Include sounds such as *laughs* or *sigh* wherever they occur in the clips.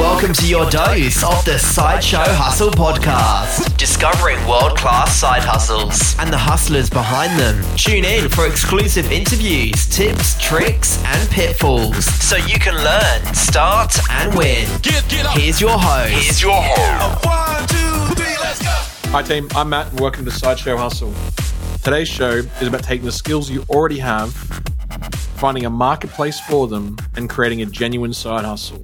welcome to your dose of the Sideshow Hustle podcast, discovering world class side hustles and the hustlers behind them. Tune in for exclusive interviews, tips, tricks, and pitfalls so you can learn, start, and win. Here's your host. Here's your host. One, two, three, let's go. Hi, team. I'm Matt, and welcome to Sideshow Hustle. Today's show is about taking the skills you already have, finding a marketplace for them, and creating a genuine side hustle.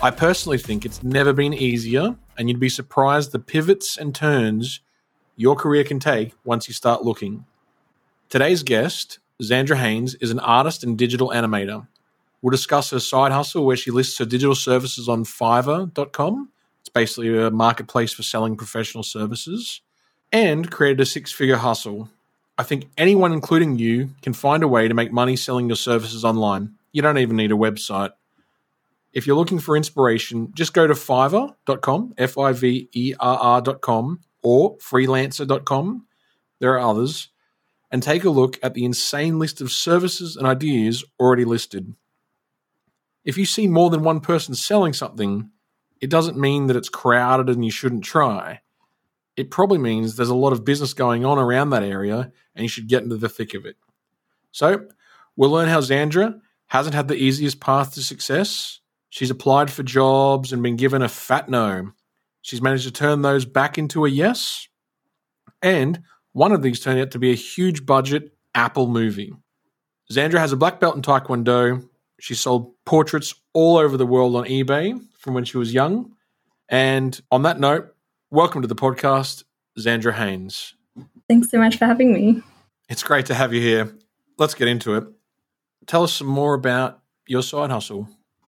I personally think it's never been easier, and you'd be surprised the pivots and turns your career can take once you start looking. Today's guest, Xandra Haynes, is an artist and digital animator. We'll discuss her side hustle where she lists her digital services on Fiverr.com. It's basically a marketplace for selling professional services and created a six figure hustle. I think anyone, including you, can find a way to make money selling your services online. You don't even need a website. If you're looking for inspiration, just go to fiverr.com, F I V E R R.com, or freelancer.com. There are others. And take a look at the insane list of services and ideas already listed. If you see more than one person selling something, it doesn't mean that it's crowded and you shouldn't try it probably means there's a lot of business going on around that area and you should get into the thick of it. So, we'll learn how Xandra hasn't had the easiest path to success. She's applied for jobs and been given a fat no. She's managed to turn those back into a yes. And one of these turned out to be a huge budget Apple movie. Xandra has a black belt in Taekwondo. She sold portraits all over the world on eBay from when she was young. And on that note, Welcome to the podcast, Xandra Haynes. Thanks so much for having me. It's great to have you here. Let's get into it. Tell us some more about your side hustle.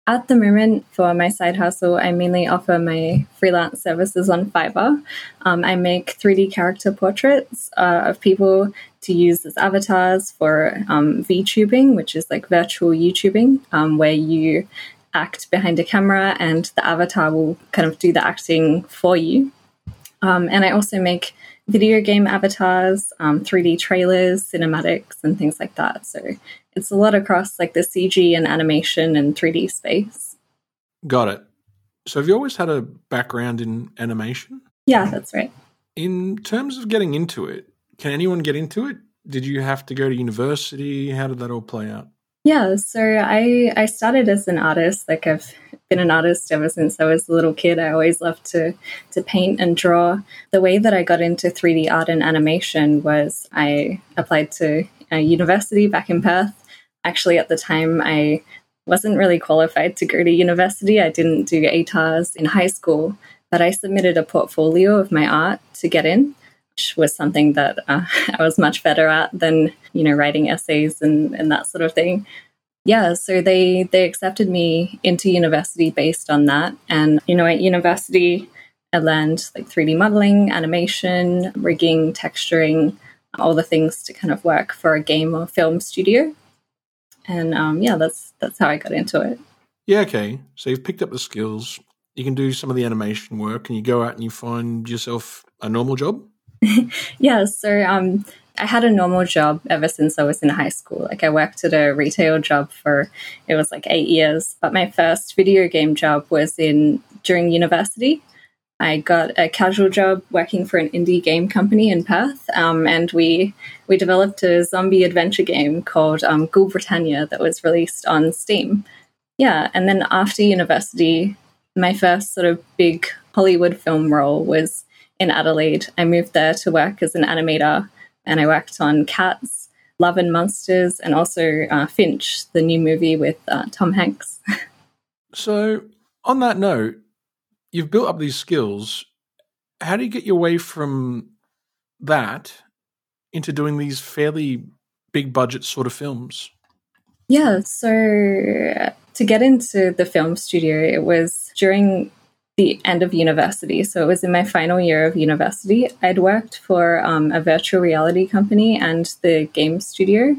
At the moment, for my side hustle, I mainly offer my freelance services on Fiverr. Um, I make 3D character portraits uh, of people to use as avatars for um, VTubing, which is like virtual YouTubing, um, where you act behind a camera and the avatar will kind of do the acting for you. Um, and I also make video game avatars, um, 3D trailers, cinematics, and things like that. So it's a lot across like the CG and animation and 3D space. Got it. So have you always had a background in animation? Yeah, that's right. In terms of getting into it, can anyone get into it? Did you have to go to university? How did that all play out? Yeah, so I I started as an artist. Like I've been an artist ever since I was a little kid. I always loved to to paint and draw. The way that I got into 3D art and animation was I applied to a university back in Perth. Actually, at the time, I wasn't really qualified to go to university. I didn't do ATARs in high school, but I submitted a portfolio of my art to get in which was something that uh, *laughs* I was much better at than you know writing essays and, and that sort of thing. Yeah, so they they accepted me into university based on that, and you know at university I learned like 3D modeling, animation, rigging, texturing, all the things to kind of work for a game or film studio. And um, yeah, that's that's how I got into it. Yeah, okay. So you've picked up the skills. You can do some of the animation work, and you go out and you find yourself a normal job. *laughs* yeah, so um, I had a normal job ever since I was in high school. Like I worked at a retail job for it was like eight years, but my first video game job was in during university. I got a casual job working for an indie game company in Perth, um, and we we developed a zombie adventure game called um, Ghoul Britannia that was released on Steam. Yeah, and then after university, my first sort of big Hollywood film role was in Adelaide. I moved there to work as an animator, and I worked on Cats, Love and Monsters, and also uh, Finch, the new movie with uh, Tom Hanks. *laughs* so, on that note, you've built up these skills. How do you get your way from that into doing these fairly big budget sort of films? Yeah, so to get into the film studio, it was during the end of university. So it was in my final year of university. I'd worked for um, a virtual reality company and the game studio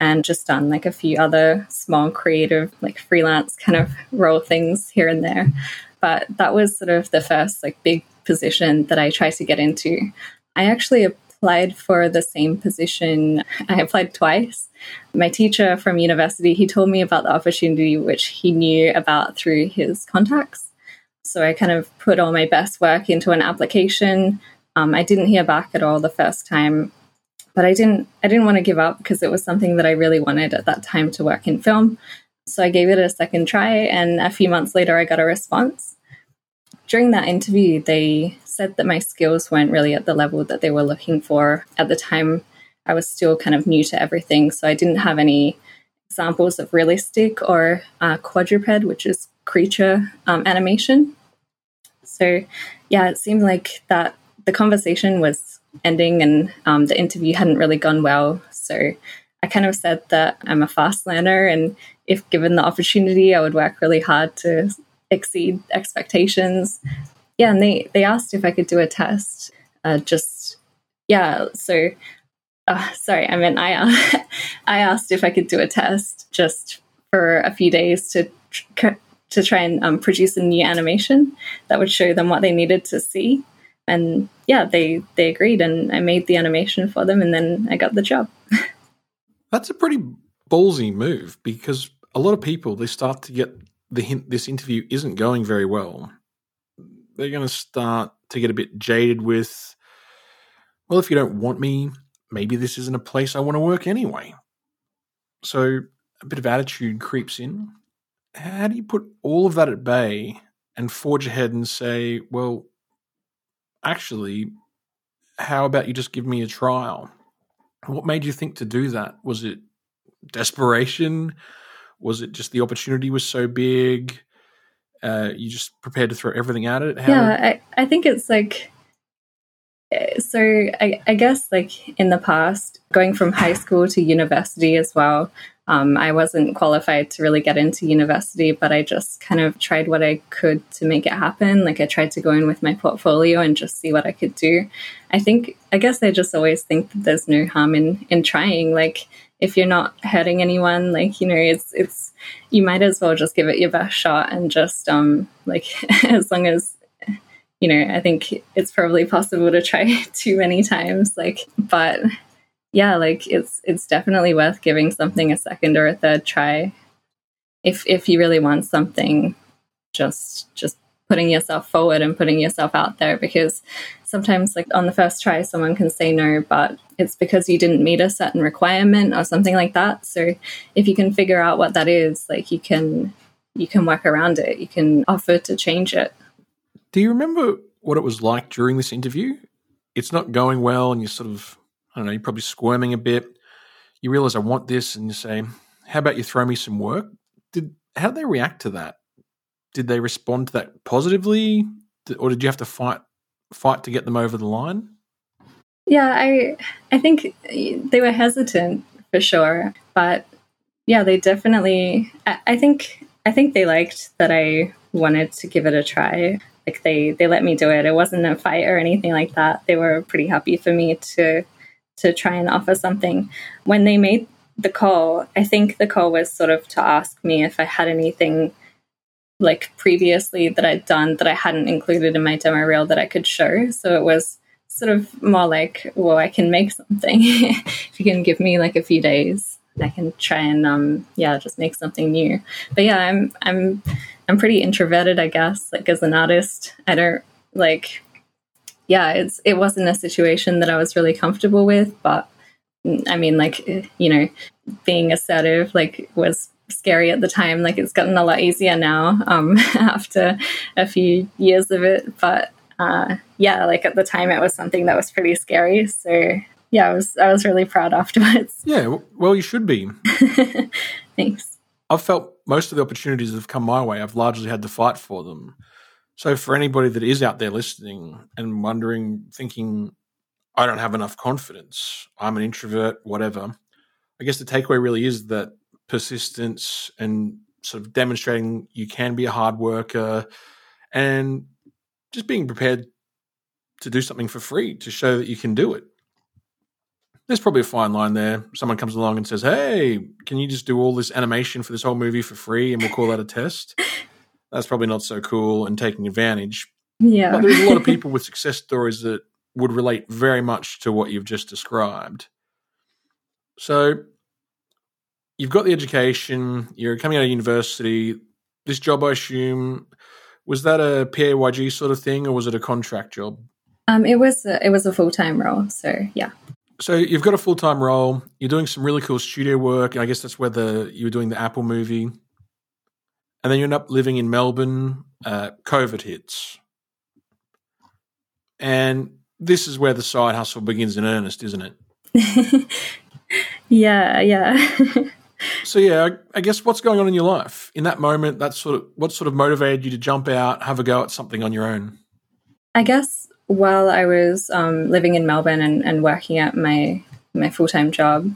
and just done like a few other small creative, like freelance kind of role things here and there. But that was sort of the first like big position that I tried to get into. I actually applied for the same position. I applied twice. My teacher from university, he told me about the opportunity which he knew about through his contacts So I kind of put all my best work into an application. Um, I didn't hear back at all the first time, but I didn't I didn't want to give up because it was something that I really wanted at that time to work in film. So I gave it a second try, and a few months later, I got a response. During that interview, they said that my skills weren't really at the level that they were looking for at the time. I was still kind of new to everything, so I didn't have any examples of realistic or uh, quadruped, which is creature um, animation. So, yeah, it seemed like that the conversation was ending and um, the interview hadn't really gone well. So, I kind of said that I'm a fast learner, and if given the opportunity, I would work really hard to exceed expectations. Yeah, and they they asked if I could do a test. Uh, just yeah, so uh, sorry, I meant I uh, *laughs* I asked if I could do a test just for a few days to to try and um, produce a new animation that would show them what they needed to see. And yeah, they they agreed, and I made the animation for them, and then I got the job. *laughs* That's a pretty ballsy move because a lot of people they start to get the hint this interview isn't going very well. They're going to start to get a bit jaded with, well, if you don't want me, maybe this isn't a place I want to work anyway. So a bit of attitude creeps in. How do you put all of that at bay and forge ahead and say, well, actually, how about you just give me a trial? What made you think to do that? Was it desperation? Was it just the opportunity was so big? Uh, you just prepared to throw everything at it? How yeah, I, I think it's like so I, I, guess like in the past, going from high school to university as well, um, I wasn't qualified to really get into university, but I just kind of tried what I could to make it happen. Like I tried to go in with my portfolio and just see what I could do. I think, I guess I just always think that there's no harm in, in trying. Like if you're not hurting anyone, like, you know, it's, it's, you might as well just give it your best shot and just, um, like, *laughs* as long as you know, I think it's probably possible to try *laughs* too many times. Like, but yeah, like it's it's definitely worth giving something a second or a third try. If if you really want something, just just putting yourself forward and putting yourself out there because sometimes like on the first try someone can say no but it's because you didn't meet a certain requirement or something like that so if you can figure out what that is like you can you can work around it you can offer to change it do you remember what it was like during this interview? It's not going well, and you're sort of, I don't know, you're probably squirming a bit. You realize I want this, and you say, "How about you throw me some work?" Did how did they react to that? Did they respond to that positively, or did you have to fight fight to get them over the line? Yeah, I I think they were hesitant for sure, but yeah, they definitely. I, I think I think they liked that I wanted to give it a try like they they let me do it. It wasn't a fight or anything like that. They were pretty happy for me to to try and offer something. When they made the call, I think the call was sort of to ask me if I had anything like previously that I'd done that I hadn't included in my demo reel that I could show. So it was sort of more like, well, I can make something *laughs* if you can give me like a few days. I can try and um yeah, just make something new. But yeah, I'm I'm I'm pretty introverted, I guess. Like as an artist, I don't like. Yeah, it's it wasn't a situation that I was really comfortable with, but I mean, like you know, being assertive like was scary at the time. Like it's gotten a lot easier now um, *laughs* after a few years of it, but uh, yeah, like at the time it was something that was pretty scary. So yeah, I was I was really proud *laughs* afterwards. Yeah, well, you should be. *laughs* Thanks. I've felt most of the opportunities that have come my way, I've largely had to fight for them. So for anybody that is out there listening and wondering, thinking, I don't have enough confidence, I'm an introvert, whatever, I guess the takeaway really is that persistence and sort of demonstrating you can be a hard worker and just being prepared to do something for free to show that you can do it there's probably a fine line there. Someone comes along and says, "Hey, can you just do all this animation for this whole movie for free, and we'll call that a test?" That's probably not so cool and taking advantage. Yeah, but there's a lot of people *laughs* with success stories that would relate very much to what you've just described. So, you've got the education. You're coming out of university. This job, I assume, Was that a PAYG sort of thing, or was it a contract job? Um, it was a, it was a full time role. So yeah. So you've got a full time role. You're doing some really cool studio work. I guess that's where the you were doing the Apple movie, and then you end up living in Melbourne. Uh, COVID hits, and this is where the side hustle begins in earnest, isn't it? *laughs* yeah, yeah. *laughs* so yeah, I, I, guess what's going on in your life in that moment? That sort of what sort of motivated you to jump out, have a go at something on your own? I guess while I was um, living in Melbourne and, and working at my my full time job,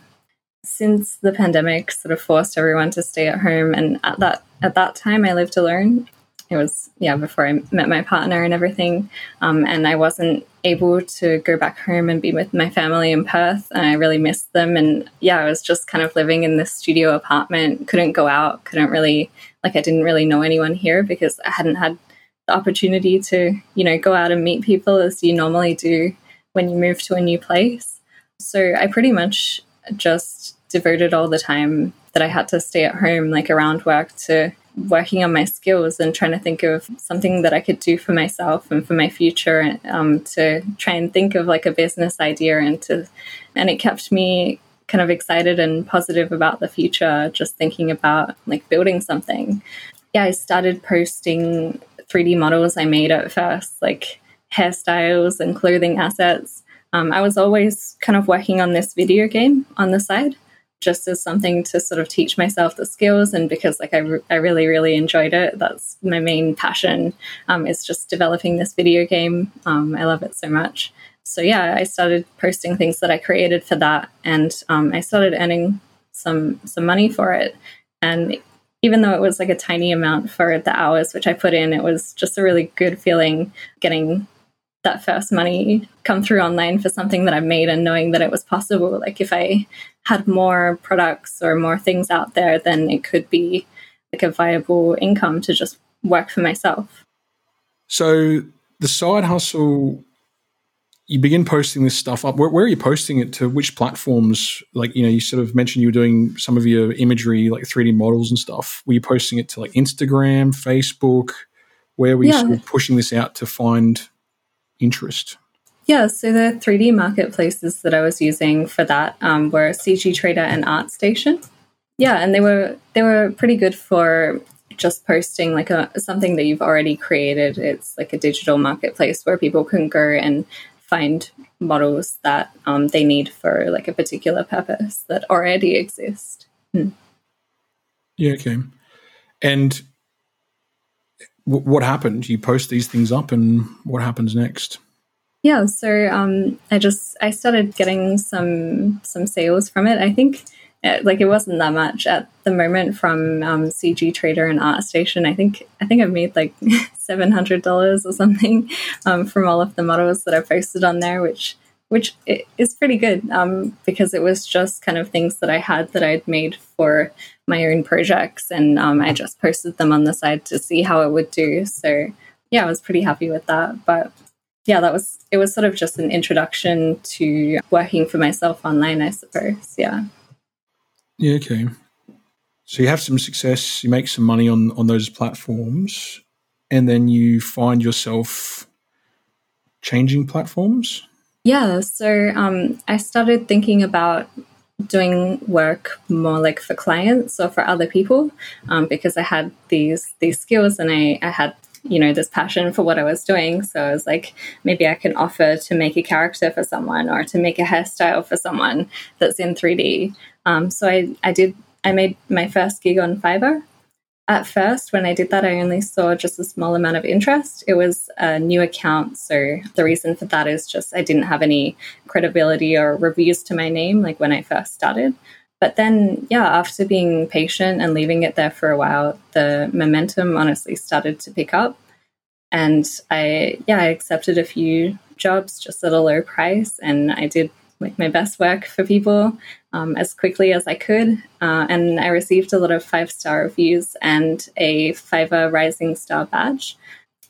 since the pandemic sort of forced everyone to stay at home, and at that at that time I lived alone. It was yeah before I met my partner and everything, um, and I wasn't able to go back home and be with my family in Perth, and I really missed them. And yeah, I was just kind of living in this studio apartment, couldn't go out, couldn't really like I didn't really know anyone here because I hadn't had the opportunity to, you know, go out and meet people as you normally do when you move to a new place. So I pretty much just devoted all the time that I had to stay at home, like around work, to working on my skills and trying to think of something that I could do for myself and for my future um, to try and think of like a business idea and to and it kept me kind of excited and positive about the future just thinking about like building something yeah I started posting 3D models I made at first, like hairstyles and clothing assets. Um, I was always kind of working on this video game on the side, just as something to sort of teach myself the skills. And because like I, re- I really, really enjoyed it, that's my main passion um, is just developing this video game. Um, I love it so much. So yeah, I started posting things that I created for that, and um, I started earning some some money for it. And even though it was like a tiny amount for the hours which I put in, it was just a really good feeling getting that first money come through online for something that I made and knowing that it was possible. Like if I had more products or more things out there, then it could be like a viable income to just work for myself. So the side hustle you begin posting this stuff up. Where, where, are you posting it to? Which platforms? Like, you know, you sort of mentioned you were doing some of your imagery, like 3D models and stuff. Were you posting it to like Instagram, Facebook? Where were you yeah. sort of pushing this out to find interest? Yeah, so the 3D marketplaces that I was using for that um, were CG Trader and ArtStation. Yeah, and they were they were pretty good for just posting like a something that you've already created. It's like a digital marketplace where people can go and find models that um, they need for like a particular purpose that already exist. Hmm. Yeah. Okay. And w- what happened? You post these things up, and what happens next? Yeah. So um, I just I started getting some some sales from it. I think uh, like it wasn't that much at the moment from um, CG Trader and ArtStation. I think I think I've made like *laughs* seven hundred dollars or something um, from all of the models that I posted on there, which which is pretty good um, because it was just kind of things that I had that I'd made for my own projects, and um, I just posted them on the side to see how it would do. So yeah, I was pretty happy with that, but. Yeah, that was it was sort of just an introduction to working for myself online, I suppose. Yeah. Yeah, okay. So you have some success, you make some money on on those platforms, and then you find yourself changing platforms. Yeah, so um, I started thinking about doing work more like for clients or for other people um, because I had these these skills and I, I had you know this passion for what I was doing. So I was like, maybe I can offer to make a character for someone or to make a hairstyle for someone that's in 3D. Um, so I, I did, I made my first gig on Fiverr. At first, when I did that, I only saw just a small amount of interest. It was a new account. So the reason for that is just I didn't have any credibility or reviews to my name, like when I first started. But then, yeah, after being patient and leaving it there for a while, the momentum honestly started to pick up. And I, yeah, I accepted a few jobs just at a low price and I did like my best work for people um, as quickly as I could. Uh, and I received a lot of five star reviews and a Fiverr Rising Star badge.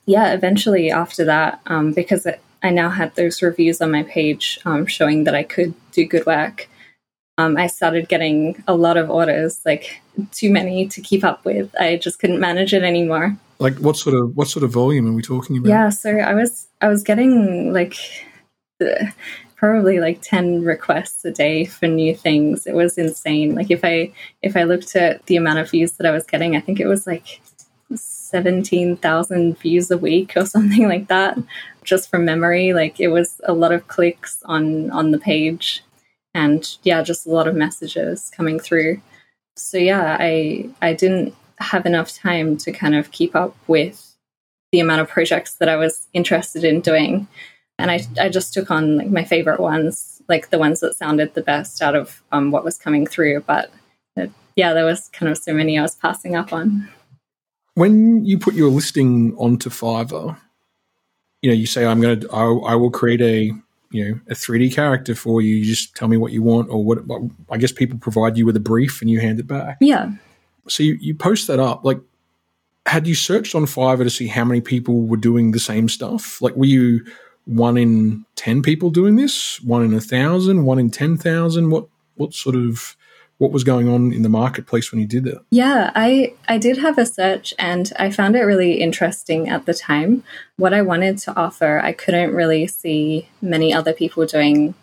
Yeah, eventually after that, um, because it, I now had those reviews on my page um, showing that I could do good work, um, I started getting a lot of orders, like too many to keep up with. I just couldn't manage it anymore. Like what sort of what sort of volume are we talking about? Yeah, so I was I was getting like probably like 10 requests a day for new things. It was insane. Like if I if I looked at the amount of views that I was getting, I think it was like 17,000 views a week or *laughs* something like that just from memory. Like it was a lot of clicks on on the page and yeah, just a lot of messages coming through. So yeah, I I didn't have enough time to kind of keep up with the amount of projects that I was interested in doing. And I, I just took on like my favorite ones, like the ones that sounded the best out of um, what was coming through. But uh, yeah, there was kind of so many I was passing up on. When you put your listing onto Fiverr, you know, you say, I'm going to, I will create a, you know, a 3D character for you. You just tell me what you want or what, I guess people provide you with a brief and you hand it back. Yeah. So you, you post that up. Like, had you searched on Fiverr to see how many people were doing the same stuff? Like, were you one in 10 people doing this? One in a thousand? One in 10,000? What, what sort of, what was going on in the marketplace when you did that? Yeah, I, I did have a search and I found it really interesting at the time. What I wanted to offer, I couldn't really see many other people doing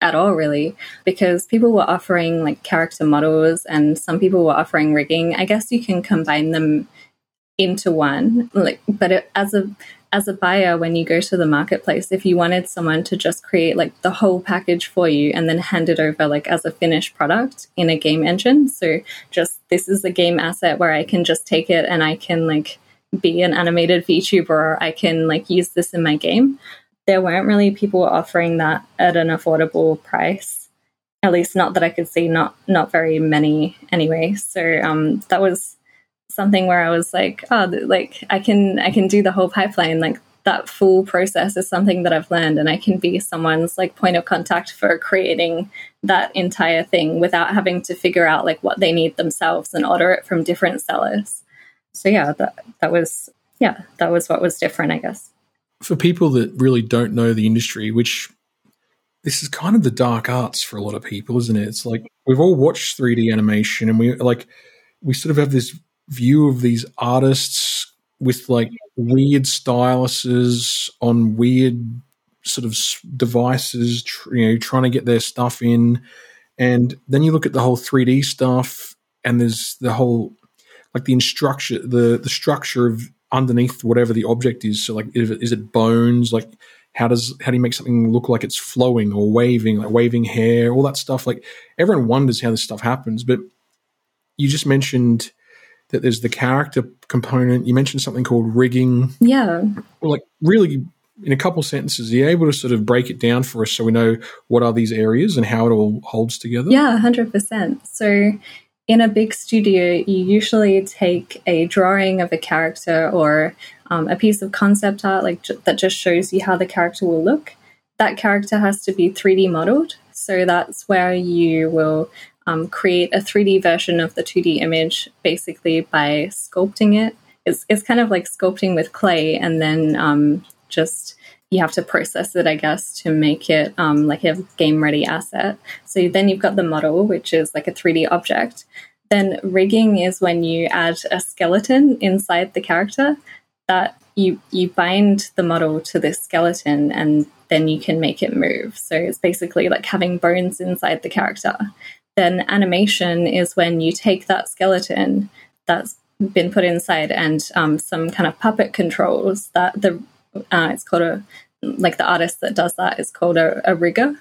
at all really because people were offering like character models and some people were offering rigging i guess you can combine them into one like but it, as a as a buyer when you go to the marketplace if you wanted someone to just create like the whole package for you and then hand it over like as a finished product in a game engine so just this is a game asset where i can just take it and i can like be an animated VTuber or I can like use this in my game there weren't really people offering that at an affordable price. At least not that I could see, not not very many anyway. So um, that was something where I was like, oh, like I can I can do the whole pipeline. Like that full process is something that I've learned, and I can be someone's like point of contact for creating that entire thing without having to figure out like what they need themselves and order it from different sellers. So yeah, that that was yeah, that was what was different, I guess for people that really don't know the industry, which this is kind of the dark arts for a lot of people, isn't it? It's like we've all watched 3D animation and we like we sort of have this view of these artists with like weird styluses on weird sort of devices, you know, trying to get their stuff in. And then you look at the whole 3D stuff and there's the whole like the instruction the the structure of underneath whatever the object is. So like, is it bones? Like, how does how do you make something look like it's flowing or waving, like waving hair, all that stuff? Like, everyone wonders how this stuff happens. But you just mentioned that there's the character component. You mentioned something called rigging. Yeah. Well, Like, really, in a couple sentences, are you able to sort of break it down for us so we know what are these areas and how it all holds together? Yeah, 100%. So in a big studio, you usually take a drawing of a character or um, a piece of concept art like that just shows you how the character will look. That character has to be 3D modeled. So that's where you will um, create a 3D version of the 2D image basically by sculpting it. It's, it's kind of like sculpting with clay and then um, just you have to process it, I guess, to make it um, like a game ready asset. So then you've got the model, which is like a 3D object. Then rigging is when you add a skeleton inside the character that you you bind the model to this skeleton and then you can make it move. So it's basically like having bones inside the character. Then animation is when you take that skeleton that's been put inside and um, some kind of puppet controls that the uh, it's called a like the artist that does that is called a, a rigger.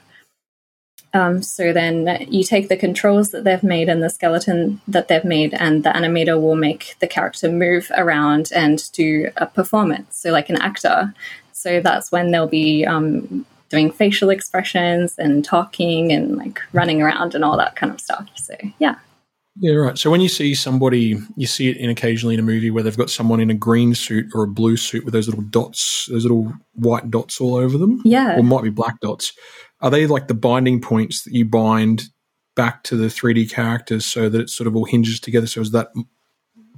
Um, so then you take the controls that they've made and the skeleton that they've made, and the animator will make the character move around and do a performance. So, like an actor. So that's when they'll be um, doing facial expressions and talking and like running around and all that kind of stuff. So, yeah. Yeah, right. So when you see somebody, you see it in occasionally in a movie where they've got someone in a green suit or a blue suit with those little dots, those little white dots all over them. Yeah. Or might be black dots. Are they like the binding points that you bind back to the 3D characters so that it sort of all hinges together? So as that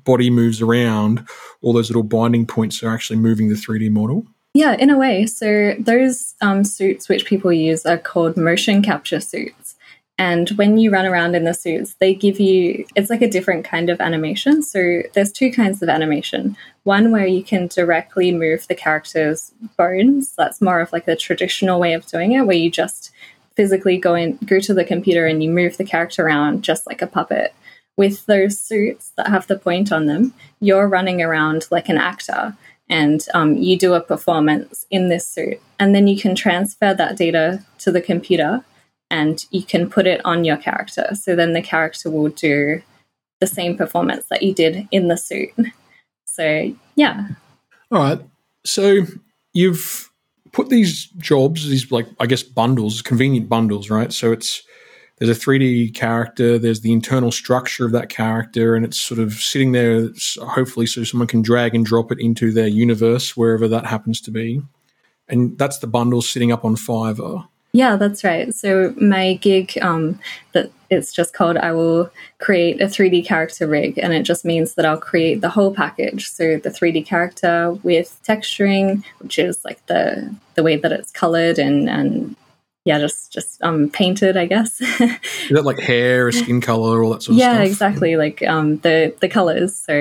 body moves around, all those little binding points are actually moving the 3D model? Yeah, in a way. So those um, suits which people use are called motion capture suits. And when you run around in the suits, they give you, it's like a different kind of animation. So there's two kinds of animation. One where you can directly move the character's bones. That's more of like the traditional way of doing it, where you just physically go in, go to the computer and you move the character around just like a puppet. With those suits that have the point on them, you're running around like an actor and um, you do a performance in this suit. And then you can transfer that data to the computer and you can put it on your character. So then the character will do the same performance that you did in the suit. So, yeah. All right. So you've put these jobs, these like, I guess, bundles, convenient bundles, right? So it's, there's a 3D character, there's the internal structure of that character, and it's sort of sitting there, hopefully, so someone can drag and drop it into their universe, wherever that happens to be. And that's the bundle sitting up on Fiverr. Yeah, that's right. So my gig, um, that it's just called I will create a 3D character rig, and it just means that I'll create the whole package. So the 3D character with texturing, which is like the the way that it's colored and and yeah, just just um painted, I guess. is that like hair, or skin color, all that sort of yeah, stuff? Yeah, exactly. Like um the the colors, so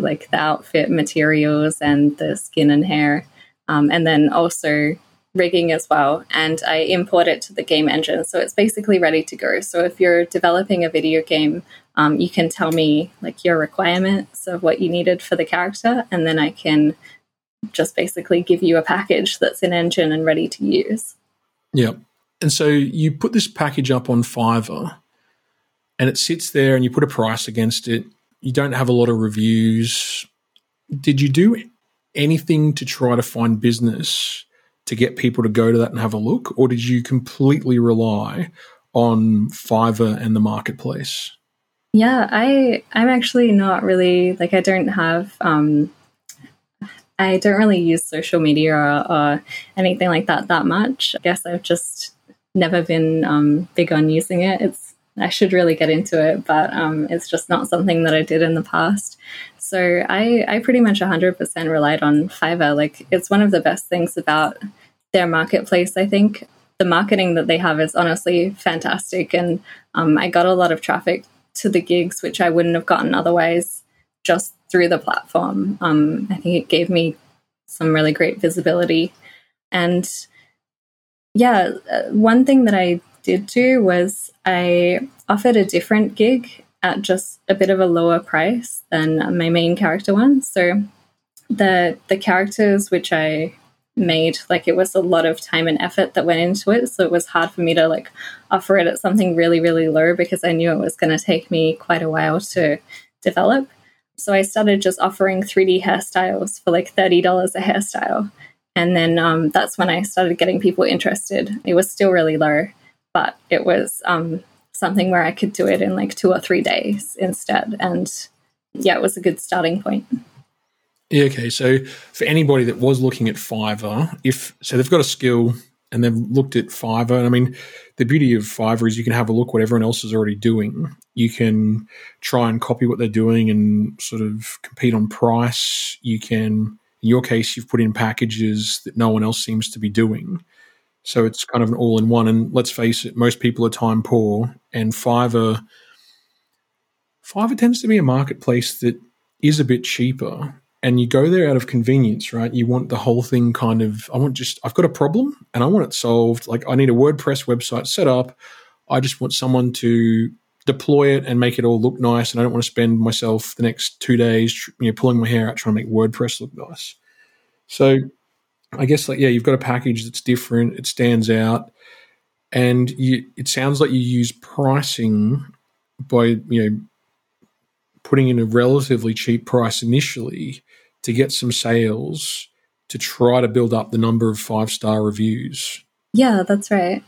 like the outfit materials and the skin and hair, um, and then also rigging as well and I import it to the game engine. So it's basically ready to go. So if you're developing a video game, um, you can tell me like your requirements of what you needed for the character, and then I can just basically give you a package that's in engine and ready to use. Yeah. And so you put this package up on Fiverr and it sits there and you put a price against it. You don't have a lot of reviews. Did you do anything to try to find business to get people to go to that and have a look, or did you completely rely on Fiverr and the marketplace? Yeah, I I'm actually not really like I don't have um I don't really use social media or, or anything like that that much. I guess I've just never been um, big on using it. It's I should really get into it, but um, it's just not something that I did in the past. So I, I pretty much 100% relied on Fiverr. Like, it's one of the best things about their marketplace, I think. The marketing that they have is honestly fantastic. And um, I got a lot of traffic to the gigs, which I wouldn't have gotten otherwise just through the platform. Um, I think it gave me some really great visibility. And yeah, uh, one thing that I did do was I offered a different gig at just a bit of a lower price than my main character one. So the the characters which I made like it was a lot of time and effort that went into it. So it was hard for me to like offer it at something really really low because i knew it was going to take me quite a while to develop. So i started just offering 3d hairstyles for like $30 a hairstyle and then um, that's when i started getting people interested it was still really low but it was um, something where i could do it in like two or three days instead and yeah it was a good starting point yeah, okay. So for anybody that was looking at Fiverr, if so they've got a skill and they've looked at Fiverr, and I mean the beauty of Fiverr is you can have a look what everyone else is already doing. You can try and copy what they're doing and sort of compete on price. You can in your case you've put in packages that no one else seems to be doing. So it's kind of an all in one. And let's face it, most people are time poor and Fiverr Fiverr tends to be a marketplace that is a bit cheaper and you go there out of convenience, right? You want the whole thing kind of, I want just, I've got a problem and I want it solved. Like, I need a WordPress website set up. I just want someone to deploy it and make it all look nice. And I don't want to spend myself the next two days, you know, pulling my hair out trying to make WordPress look nice. So I guess, like, yeah, you've got a package that's different, it stands out. And you, it sounds like you use pricing by, you know, putting in a relatively cheap price initially to get some sales to try to build up the number of five star reviews. Yeah, that's right.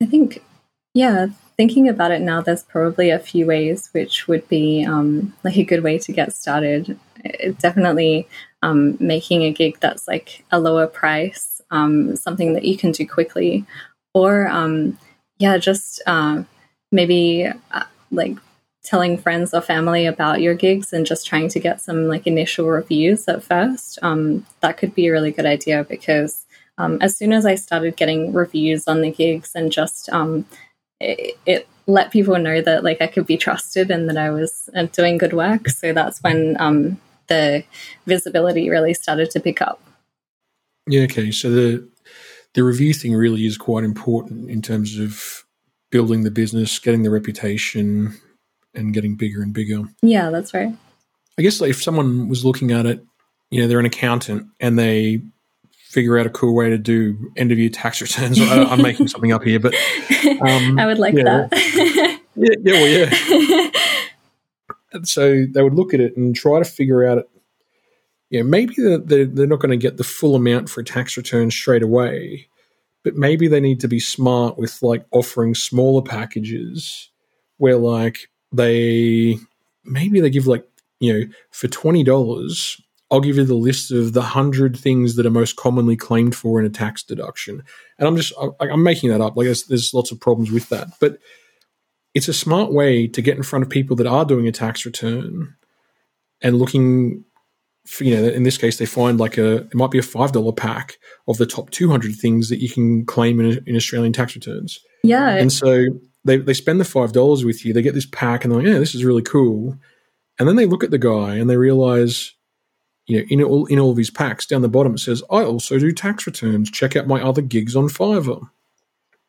I think, yeah, thinking about it now, there's probably a few ways which would be um, like a good way to get started. It definitely um, making a gig that's like a lower price, um, something that you can do quickly, or um, yeah, just uh, maybe uh, like telling friends or family about your gigs and just trying to get some like initial reviews at first, um, that could be a really good idea because um, as soon as I started getting reviews on the gigs and just um, it, it, let people know that like I could be trusted and that I was uh, doing good work. So that's when um, the visibility really started to pick up. Yeah. Okay. So the the review thing really is quite important in terms of building the business, getting the reputation, and getting bigger and bigger. Yeah, that's right. I guess like if someone was looking at it, you know, they're an accountant and they figure out a cool way to do end of year tax *laughs* returns. I, am making something up here, but um, *laughs* I would like yeah. that. *laughs* yeah, yeah, well, yeah. so they would look at it and try to figure out it. Yeah, maybe they're, they're not going to get the full amount for a tax return straight away, but maybe they need to be smart with like offering smaller packages where like they maybe they give like you know for twenty dollars I'll give you the list of the hundred things that are most commonly claimed for in a tax deduction. And I'm just, I'm making that up. Like there's, there's lots of problems with that, but it's a smart way to get in front of people that are doing a tax return and looking for, you know, in this case, they find like a, it might be a $5 pack of the top 200 things that you can claim in, in Australian tax returns. Yeah. And so they, they spend the $5 with you, they get this pack and they're like, yeah, this is really cool. And then they look at the guy and they realize, you know, in all in all of his packs, down the bottom it says, "I also do tax returns. Check out my other gigs on Fiverr."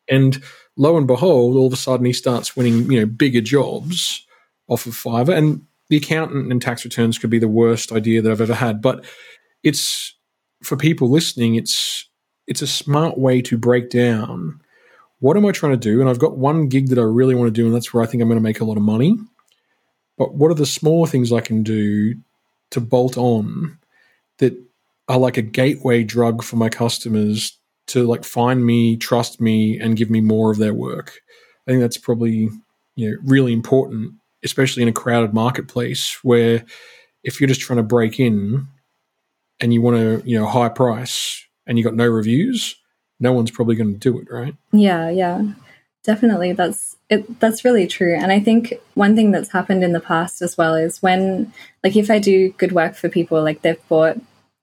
And lo and behold, all of a sudden he starts winning, you know, bigger jobs off of Fiverr. And the accountant and tax returns could be the worst idea that I've ever had, but it's for people listening. It's it's a smart way to break down what am I trying to do, and I've got one gig that I really want to do, and that's where I think I'm going to make a lot of money. But what are the smaller things I can do to bolt on that are like a gateway drug for my customers to like find me, trust me, and give me more of their work. I think that's probably you know really important, especially in a crowded marketplace where if you're just trying to break in and you want to you know high price and you got no reviews, no one's probably going to do it, right? Yeah, yeah, definitely. That's it, that's really true. And I think one thing that's happened in the past as well is when, like, if I do good work for people, like they've bought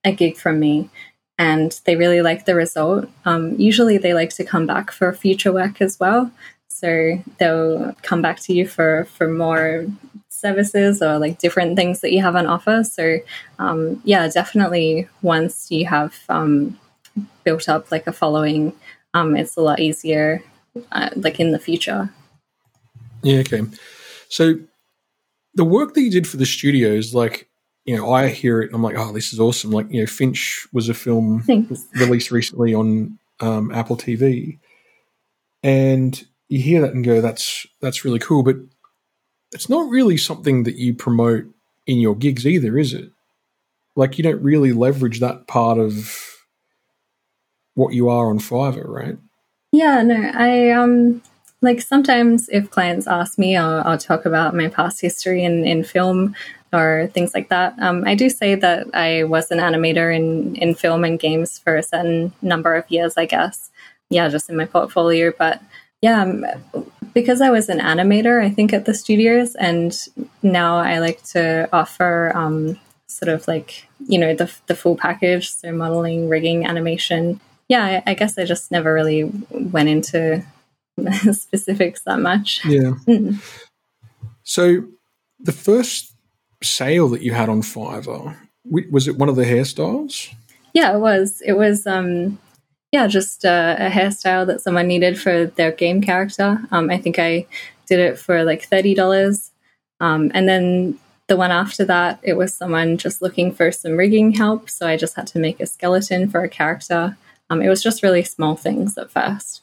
a gig from me and they really like the result, um, usually they like to come back for future work as well. So they'll come back to you for for more services or like different things that you have on offer. So um, yeah, definitely once you have um, built up like a following, um, it's a lot easier uh, like in the future. Yeah, okay. So the work that you did for the studios, like, you know, I hear it and I'm like, oh, this is awesome. Like, you know, Finch was a film Thanks. released recently on um, Apple TV. And you hear that and go, that's that's really cool. But it's not really something that you promote in your gigs either, is it? Like you don't really leverage that part of what you are on Fiverr, right? Yeah, no, I um like sometimes if clients ask me, I'll, I'll talk about my past history in, in film or things like that. Um, I do say that I was an animator in, in film and games for a certain number of years, I guess. Yeah, just in my portfolio. But yeah, um, because I was an animator, I think at the studios, and now I like to offer um, sort of like, you know, the, the full package. So modeling, rigging, animation. Yeah, I, I guess I just never really went into *laughs* specifics that much. Yeah. *laughs* Mm. So the first sale that you had on Fiverr was it one of the hairstyles? Yeah, it was. It was. Um, yeah, just uh, a hairstyle that someone needed for their game character. Um, I think I did it for like thirty dollars, um, and then the one after that, it was someone just looking for some rigging help. So I just had to make a skeleton for a character. Um, it was just really small things at first.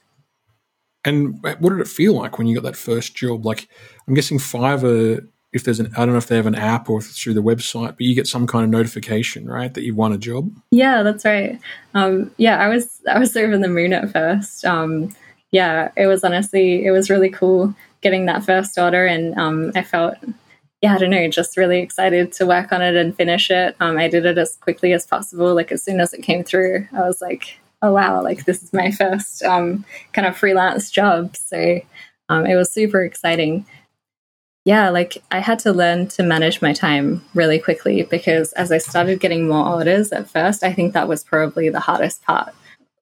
And what did it feel like when you got that first job? Like, I'm guessing Fiverr, if there's an, I don't know if they have an app or through the website, but you get some kind of notification, right, that you won a job. Yeah, that's right. Um, yeah, I was, I was over the moon at first. Um, yeah, it was honestly, it was really cool getting that first order, and um, I felt, yeah, I don't know, just really excited to work on it and finish it. Um, I did it as quickly as possible. Like as soon as it came through, I was like, oh wow, like this is my first um, kind of freelance job. So um, it was super exciting. Yeah, like I had to learn to manage my time really quickly because as I started getting more orders at first, I think that was probably the hardest part.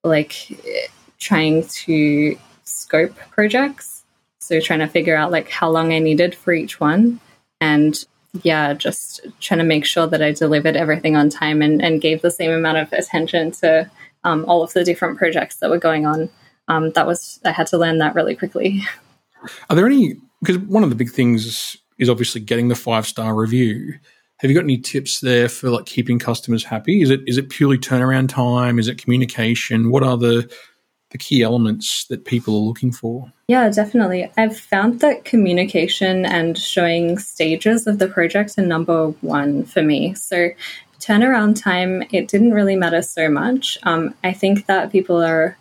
Like trying to scope projects. So trying to figure out like how long I needed for each one. And yeah, just trying to make sure that I delivered everything on time and, and gave the same amount of attention to um, all of the different projects that were going on. Um, that was, I had to learn that really quickly. Are there any, because one of the big things is obviously getting the five star review. Have you got any tips there for like keeping customers happy? Is it is it purely turnaround time? Is it communication? What are the the key elements that people are looking for? Yeah, definitely. I've found that communication and showing stages of the project are number one for me. So, turnaround time, it didn't really matter so much. Um, I think that people are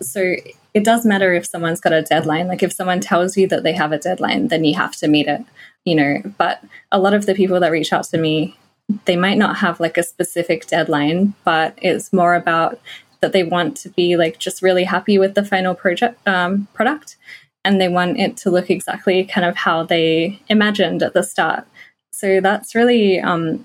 so it does matter if someone's got a deadline. Like if someone tells you that they have a deadline, then you have to meet it, you know. But a lot of the people that reach out to me, they might not have like a specific deadline, but it's more about that they want to be like just really happy with the final project um, product and they want it to look exactly kind of how they imagined at the start so that's really um,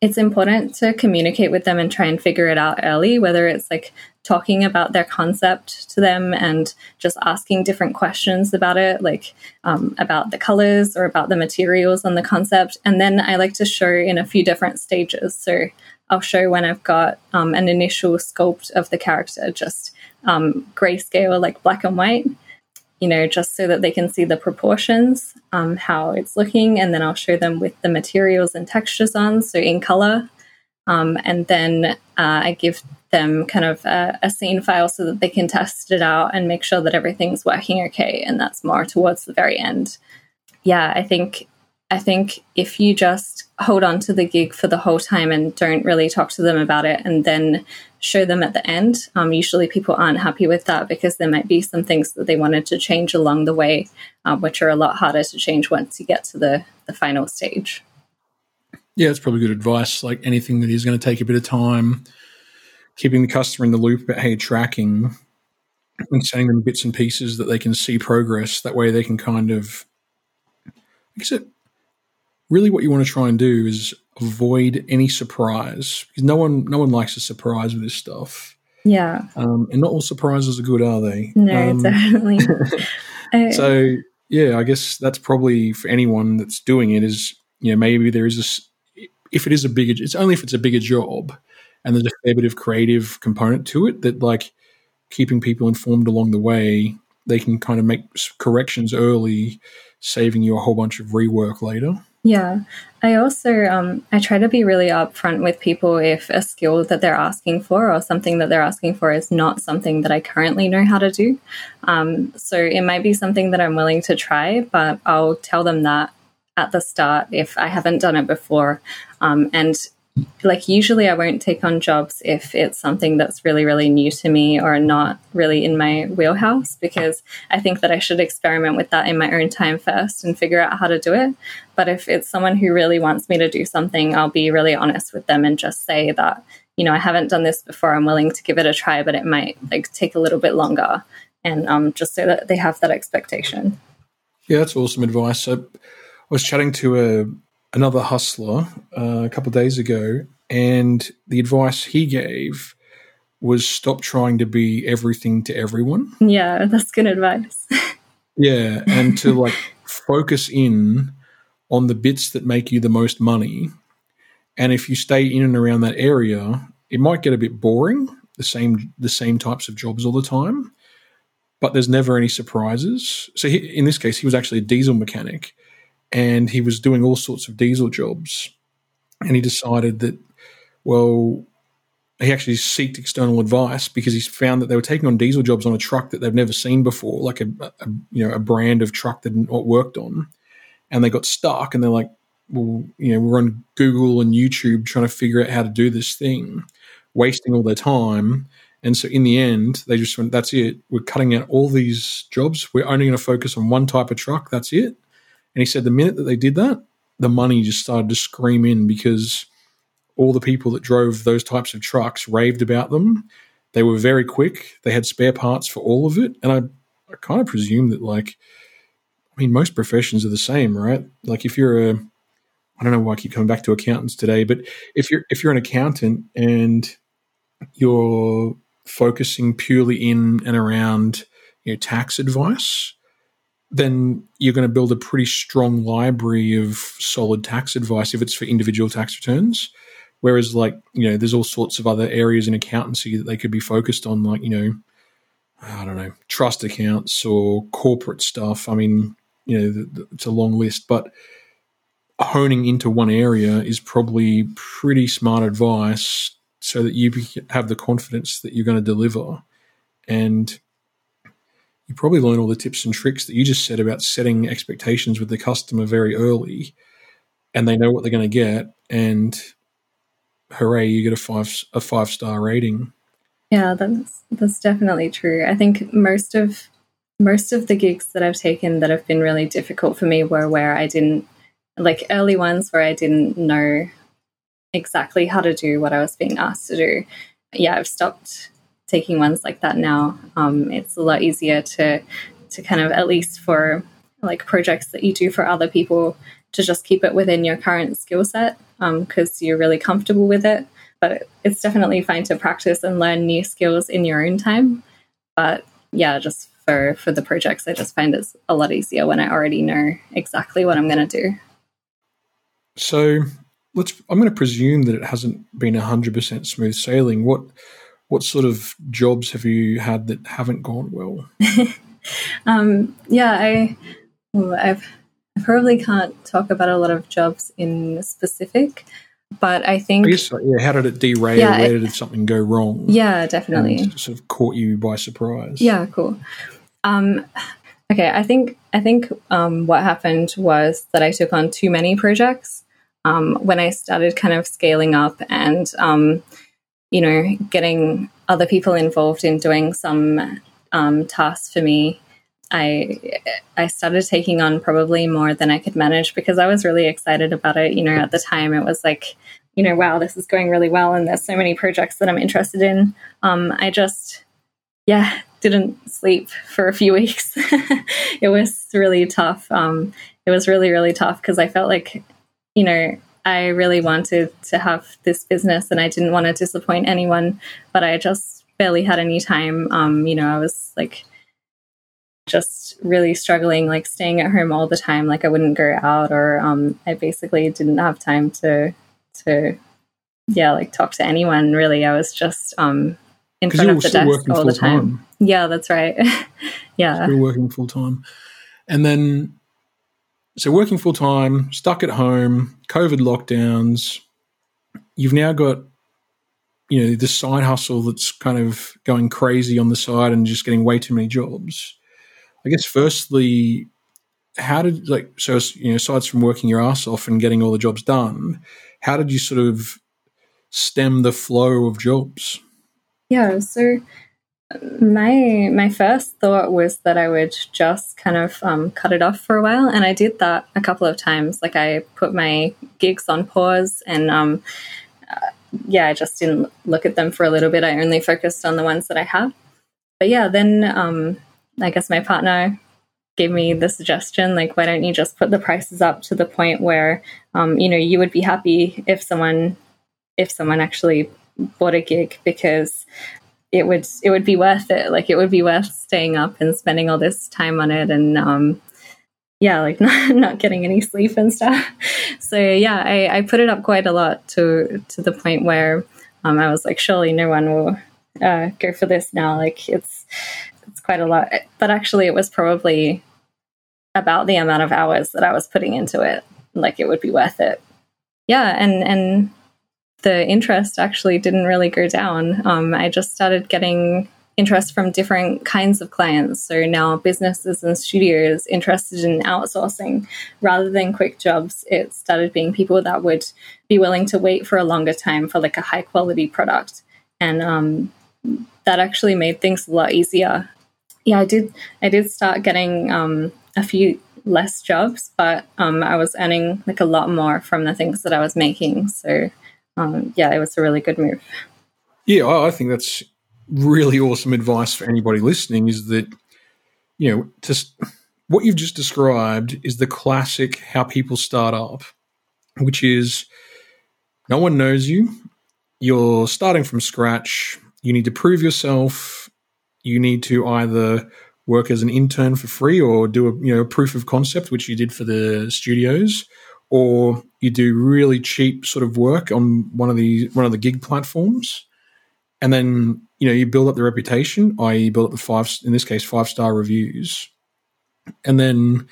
it's important to communicate with them and try and figure it out early whether it's like talking about their concept to them and just asking different questions about it like um, about the colors or about the materials on the concept. And then i like to show in a few different stages. So I'll show when I've got um, an initial sculpt of the character, just um, grayscale, like black and white, you know, just so that they can see the proportions, um, how it's looking. And then I'll show them with the materials and textures on, so in color. Um, and then uh, I give them kind of a, a, scene file so that they can test it out and make sure that everything's working okay. And that's more towards the very end. Yeah, I think I think if you just hold on to the gig for the whole time and don't really talk to them about it and then show them at the end, um, usually people aren't happy with that because there might be some things that they wanted to change along the way, um, which are a lot harder to change once you get to the, the final stage. Yeah, it's probably good advice. Like anything that is going to take a bit of time, keeping the customer in the loop about how you're tracking and sending them bits and pieces that they can see progress. That way they can kind of, I guess it really what you want to try and do is avoid any surprise because no one no one likes a surprise with this stuff. Yeah. Um, and not all surprises are good, are they? No, um, *laughs* definitely. *laughs* so yeah, I guess that's probably for anyone that's doing it is you know maybe there is a if it is a bigger it's only if it's a bigger job and there's a fair bit of creative component to it that like keeping people informed along the way they can kind of make corrections early saving you a whole bunch of rework later yeah. I also um, I try to be really upfront with people if a skill that they're asking for or something that they're asking for is not something that I currently know how to do. Um, so it might be something that I'm willing to try, but I'll tell them that at the start if I haven't done it before. Um, and like usually I won't take on jobs if it's something that's really really new to me or not really in my wheelhouse because I think that I should experiment with that in my own time first and figure out how to do it. But if it's someone who really wants me to do something I'll be really honest with them and just say that you know I haven't done this before. I'm willing to give it a try but it might like take a little bit longer. And um, just so that they have that expectation. Yeah that's awesome advice. I was chatting to a another hustler uh, a couple days ago, and the advice he gave was stop trying to be everything to everyone. Yeah, that's good advice. *laughs* yeah, and to like focus in on the bits that make you the most money. And if you stay in and around that area, it might get a bit boring, the same the same types of jobs all the time, but there's never any surprises. So he, in this case, he was actually a diesel mechanic and he was doing all sorts of diesel jobs. And he decided that, well, he actually sought external advice because he found that they were taking on diesel jobs on a truck that they've never seen before, like a, a you know a brand of truck that not worked on, and they got stuck. And they're like, well, you know, we're on Google and YouTube trying to figure out how to do this thing, wasting all their time. And so in the end, they just went, that's it. We're cutting out all these jobs. We're only going to focus on one type of truck. That's it. And he said the minute that they did that, the money just started to scream in because all the people that drove those types of trucks raved about them. They were very quick. They had spare parts for all of it. And I, I kind of presume that, like, I mean, most professions are the same, right? Like, if you're a, I don't know why I keep coming back to accountants today, but if you're if you're an accountant and you're focusing purely in and around you know tax advice, then you're going to build a pretty strong library of solid tax advice if it's for individual tax returns. Whereas, like, you know, there's all sorts of other areas in accountancy that they could be focused on, like, you know, I don't know, trust accounts or corporate stuff. I mean, you know, it's a long list, but honing into one area is probably pretty smart advice so that you have the confidence that you're going to deliver. And you probably learn all the tips and tricks that you just said about setting expectations with the customer very early and they know what they're going to get and hooray you get a five a five star rating. Yeah that's that's definitely true. I think most of most of the gigs that i've taken that have been really difficult for me were where i didn't like early ones where i didn't know exactly how to do what i was being asked to do. Yeah i've stopped taking ones like that now. Um, it's a lot easier to to kind of at least for like projects that you do for other people to just keep it within your current skill set because um, you're really comfortable with it. But it's definitely fine to practice and learn new skills in your own time. But yeah, just for for the projects, I just find it's a lot easier when I already know exactly what I'm going to do. So let's. I'm going to presume that it hasn't been hundred percent smooth sailing. What what sort of jobs have you had that haven't gone well? *laughs* um, yeah, I, I've, I probably can't talk about a lot of jobs in specific, but I think. I guess, yeah, how did it derail? Yeah, Where did something go wrong? Yeah, definitely. Sort of caught you by surprise. Yeah, cool. Um, okay, I think I think um, what happened was that I took on too many projects um, when I started kind of scaling up and um, you know, getting other people involved in doing some um, tasks for me, I I started taking on probably more than I could manage because I was really excited about it. You know, at the time it was like, you know, wow, this is going really well, and there's so many projects that I'm interested in. Um, I just, yeah, didn't sleep for a few *laughs* weeks. it was really tough. Um, it was really really tough because I felt like, you know, I really wanted to have this business and I didn't want to disappoint anyone, but I just barely had any time. Um, you know, I was like just really struggling, like staying at home all the time. Like I wouldn't go out or um, I basically didn't have time to, to, yeah, like talk to anyone really. I was just um, in front of the desk all the time. time. Yeah, that's right. *laughs* yeah. Still working full time. And then so working full time, stuck at home, COVID lockdowns. You've now got, you know, this side hustle that's kind of going crazy on the side and just getting way too many jobs. I guess, firstly, how did like so you know aside from working your ass off and getting all the jobs done, how did you sort of stem the flow of jobs? Yeah, so my my first thought was that I would just kind of um, cut it off for a while, and I did that a couple of times. Like I put my gigs on pause, and um, uh, yeah, I just didn't look at them for a little bit. I only focused on the ones that I had. But yeah, then um, I guess my partner gave me the suggestion, like, why don't you just put the prices up to the point where um, you know you would be happy if someone if someone actually bought a gig because it would it would be worth it. Like it would be worth staying up and spending all this time on it and um yeah, like *laughs* not, not getting any sleep and stuff. *laughs* So yeah, I, I put it up quite a lot to to the point where um, I was like, surely no one will uh, go for this now. Like it's it's quite a lot. But actually, it was probably about the amount of hours that I was putting into it. Like it would be worth it. Yeah, and and the interest actually didn't really go down. Um, I just started getting interest from different kinds of clients. So now businesses and studios interested in outsourcing rather than quick jobs. It started being people that would be willing to wait for a longer time for like a high quality product. And um, that actually made things a lot easier. Yeah, I did. I did start getting um, a few less jobs, but um, I was earning like a lot more from the things that I was making. So um, yeah, it was a really good move. Yeah, I think that's really awesome advice for anybody listening. Is that you know just what you've just described is the classic how people start up, which is no one knows you. You're starting from scratch. You need to prove yourself. You need to either work as an intern for free or do a you know a proof of concept, which you did for the studios, or you do really cheap sort of work on one of the one of the gig platforms, and then you know you build up the reputation, i.e., build up the five in this case five star reviews, and then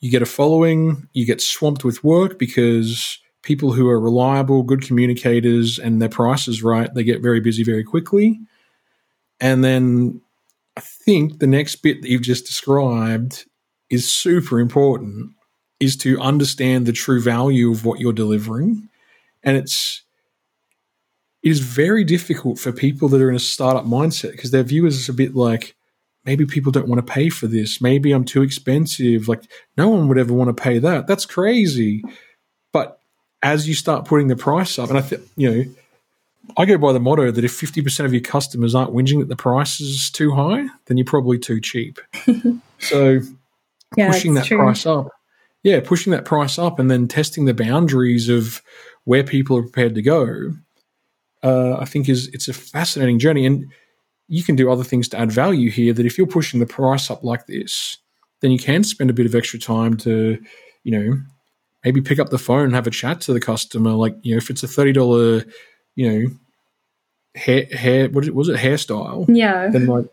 you get a following, you get swamped with work because people who are reliable, good communicators, and their price is right, they get very busy very quickly. And then I think the next bit that you've just described is super important is to understand the true value of what you're delivering. And it's it is very difficult for people that are in a startup mindset because their view is a bit like, maybe people don't want to pay for this. Maybe I'm too expensive. Like, no one would ever want to pay that. That's crazy. But as you start putting the price up, and I think, you know, I go by the motto that if 50% of your customers aren't whinging that the price is too high, then you're probably too cheap. *laughs* so yeah, pushing that true. price up, yeah, pushing that price up and then testing the boundaries of where people are prepared to go, uh, I think is it's a fascinating journey. And you can do other things to add value here that if you're pushing the price up like this, then you can spend a bit of extra time to, you know, maybe pick up the phone and have a chat to the customer. Like, you know, if it's a $30, you know, hair, hair, what was it, hairstyle? Yeah. Then, like,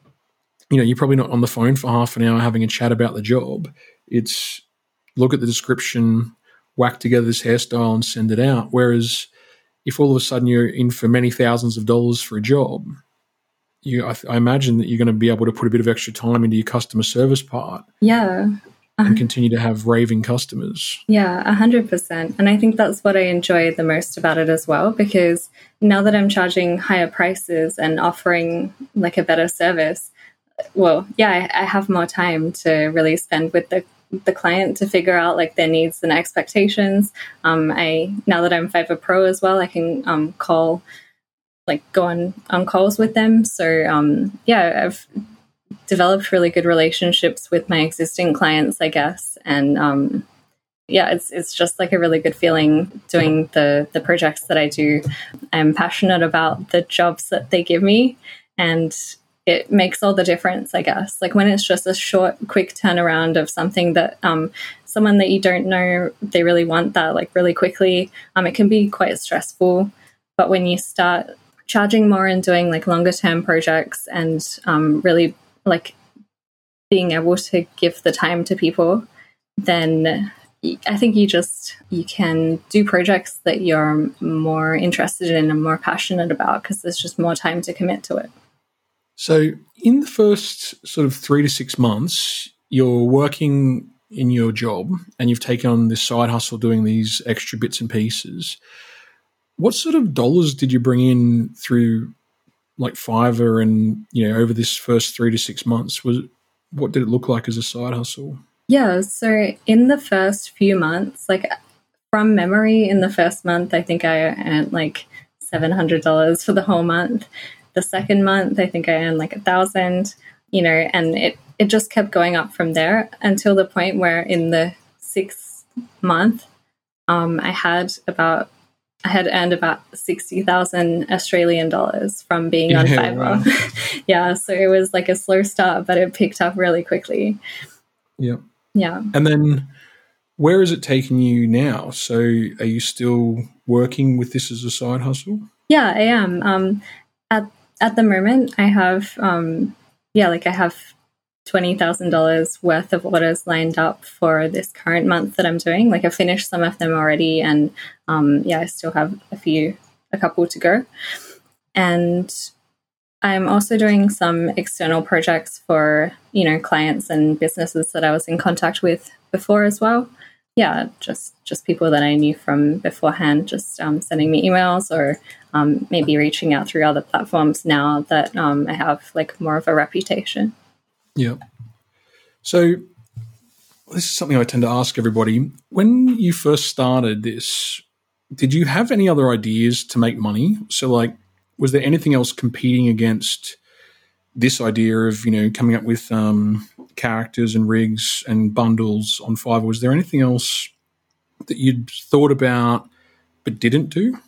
you know, you're probably not on the phone for half an hour having a chat about the job. It's look at the description, whack together this hairstyle and send it out. Whereas if all of a sudden you're in for many thousands of dollars for a job, you I, I, imagine that you're going to be able to put a bit of extra time into your customer service part. Yeah. And uh-huh. continue to have raving customers. Yeah, 100%. And I think that's what I enjoy the most about it as well, because now that I'm charging higher prices and offering like a better service, well, yeah, I, I have more time to really spend with the the client to figure out like their needs and expectations. Um, I now that I'm Fiverr Pro as well, I can um, call like go on on calls with them. So um, yeah, I've developed really good relationships with my existing clients, I guess, and um, yeah, it's it's just like a really good feeling doing the the projects that I do. I'm passionate about the jobs that they give me, and it makes all the difference, I guess. Like when it's just a short, quick turnaround of something that um, someone that you don't know they really want that like really quickly, um, it can be quite stressful. But when you start charging more and doing like longer term projects and um, really like being able to give the time to people, then I think you just you can do projects that you're more interested in and more passionate about because there's just more time to commit to it. So, in the first sort of three to six months, you're working in your job and you've taken on this side hustle doing these extra bits and pieces. What sort of dollars did you bring in through like Fiverr and you know over this first three to six months? Was what did it look like as a side hustle? Yeah, so in the first few months, like from memory, in the first month, I think I earned like seven hundred dollars for the whole month. The second month, I think I earned like a thousand. You know, and it it just kept going up from there until the point where in the sixth month, um, I had about I had earned about 60,000 Australian dollars from being on *laughs* yeah, Fiverr. Wow. *laughs* yeah, so it was like a slow start, but it picked up really quickly. Yeah. Yeah. And then where is it taking you now? So are you still working with this as a side hustle? Yeah, I am. Um, at the moment, I have um, yeah, like I have $20,000 worth of orders lined up for this current month that I'm doing. Like I finished some of them already, and um, yeah, I still have a few, a couple to go. And I'm also doing some external projects for, you know, clients and businesses that I was in contact with before as well. Yeah, just just people that I knew from beforehand, just um, sending me emails or um, maybe reaching out through other platforms now that um, I have like more of a reputation. Yeah. So this is something I tend to ask everybody. When you first started this, did you have any other ideas to make money? So like was there anything else competing against this idea of, you know, coming up with um, characters and rigs and bundles on Fiverr? Was there anything else that you'd thought about but didn't do?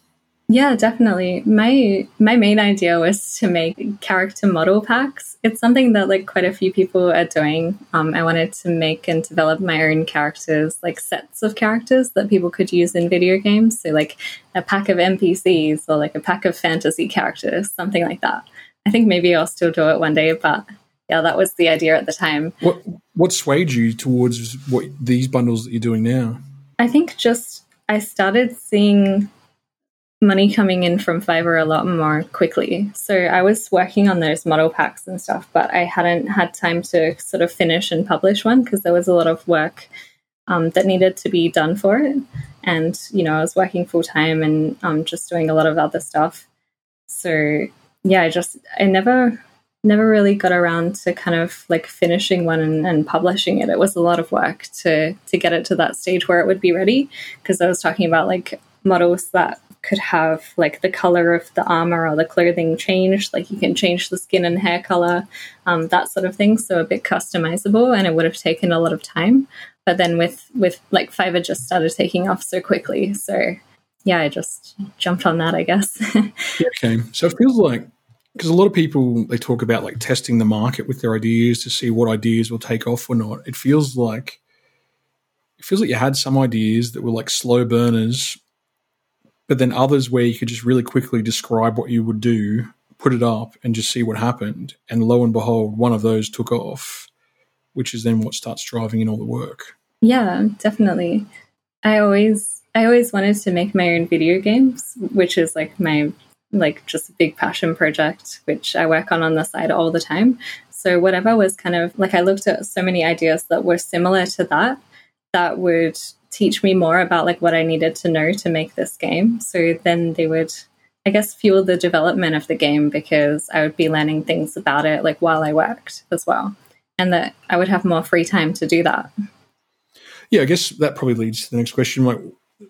Yeah, definitely. My my main idea was to make character model packs. It's something that like quite a few people are doing. Um, I wanted to make and develop my own characters, like sets of characters that people could use in video games. So like a pack of NPCs or like a pack of fantasy characters, something like that. I think maybe I'll still do it one day, but yeah, that was the idea at the time. What what swayed you towards what these bundles that you're doing now? I think just I started seeing money coming in from Fiverr a lot more quickly. So I was working on those model packs and stuff, but I hadn't had time to sort of finish and publish one because there was a lot of work um, that needed to be done for it. And, you know, I was working full time and um, just doing a lot of other stuff. So yeah, I just, I never, never really got around to kind of like finishing one and, and publishing it. It was a lot of work to, to get it to that stage where it would be ready. Cause I was talking about like models that could have like the color of the armor or the clothing changed. Like you can change the skin and hair color, um, that sort of thing. So a bit customizable, and it would have taken a lot of time. But then with with like Fiverr just started taking off so quickly. So yeah, I just jumped on that, I guess. *laughs* okay, so it feels like because a lot of people they talk about like testing the market with their ideas to see what ideas will take off or not. It feels like it feels like you had some ideas that were like slow burners but then others where you could just really quickly describe what you would do, put it up, and just see what happened. And lo and behold, one of those took off, which is then what starts driving in all the work. Yeah, definitely. I always I always wanted to make my own video games, which is like my like just a big passion project, which I work on on the side all the time. So whatever was kind of like I looked at so many ideas that were similar to that that would teach me more about like what I needed to know to make this game. So then they would I guess fuel the development of the game because I would be learning things about it like while I worked as well. And that I would have more free time to do that. Yeah, I guess that probably leads to the next question. Like,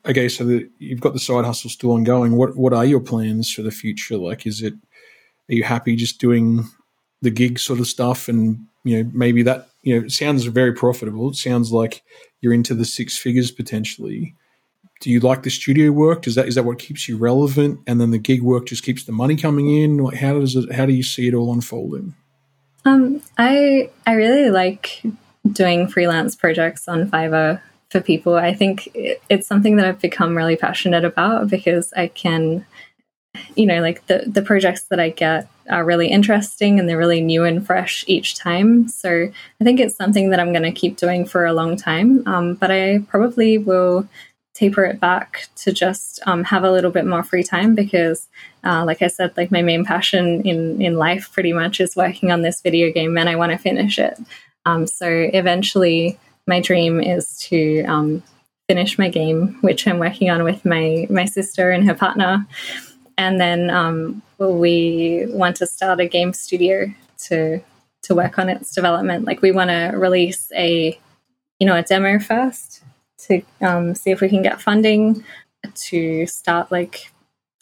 okay, so the, you've got the side hustle still ongoing. What what are your plans for the future? Like, is it are you happy just doing the gig sort of stuff, and you know maybe that you know it sounds very profitable. It sounds like you're into the six figures potentially. Do you like the studio work? Is that is that what keeps you relevant? And then the gig work just keeps the money coming in. Like how does it? How do you see it all unfolding? Um, I I really like doing freelance projects on Fiverr for people. I think it's something that I've become really passionate about because I can, you know, like the the projects that I get are really interesting and they're really new and fresh each time. So I think it's something that I'm going to keep doing for a long time. Um, but I probably will taper it back to just um, have a little bit more free time because, uh, like I said, like my main passion in in life pretty much is working on this video game, and I want to finish it. Um, so eventually, my dream is to um, finish my game, which I'm working on with my my sister and her partner and then um, we want to start a game studio to to work on its development. Like we want to release a you know a demo first to um, see if we can get funding to start like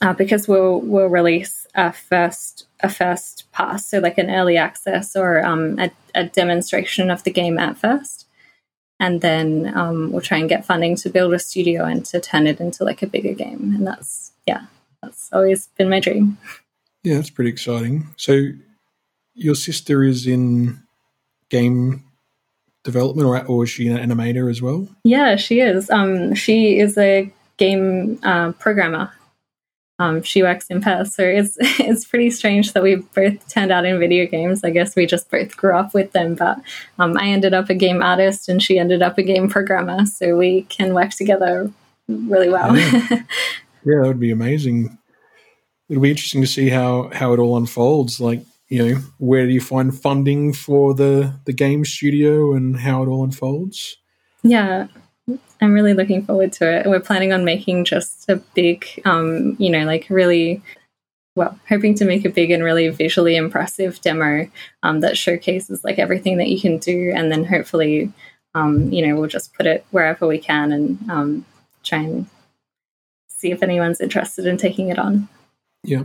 uh, because we'll we'll release a first a first pass, so like an early access or um, a, a, demonstration of the game at first, and then um, we'll try and get funding to build a studio and to turn it into like a bigger game, and that's yeah, that's always been my dream. Yeah, that's pretty exciting. So, your sister is in game development, or, or is she an animator as well? Yeah, she is. Um, she is a game uh, programmer. Um, she works in Perth, so it's *laughs* it's pretty strange that we both turned out in video games. I guess we just both grew up with them, but um, I ended up a game artist and she ended up a game programmer, so we can work together really well. Yeah. *laughs* Yeah, that would be amazing. It'll be interesting to see how how it all unfolds. Like, you know, where do you find funding for the the game studio and how it all unfolds? Yeah, I'm really looking forward to it. We're planning on making just a big, um, you know, like really, well, hoping to make a big and really visually impressive demo um, that showcases like everything that you can do, and then hopefully, um, you know, we'll just put it wherever we can and um, try and see if anyone's interested in taking it on. Yeah.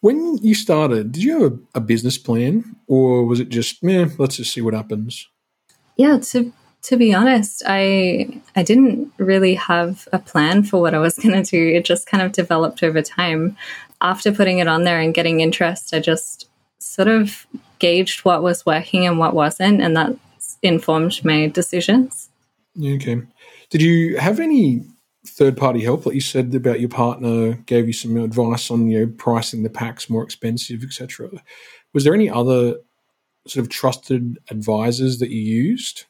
When you started, did you have a, a business plan or was it just, man, let's just see what happens? Yeah, to to be honest, I I didn't really have a plan for what I was *laughs* going to do. It just kind of developed over time. After putting it on there and getting interest, I just sort of gauged what was working and what wasn't, and that informed my decisions. Okay. Did you have any third party help, like you said about your partner gave you some advice on you know pricing the packs more expensive, etc. Was there any other sort of trusted advisors that you used?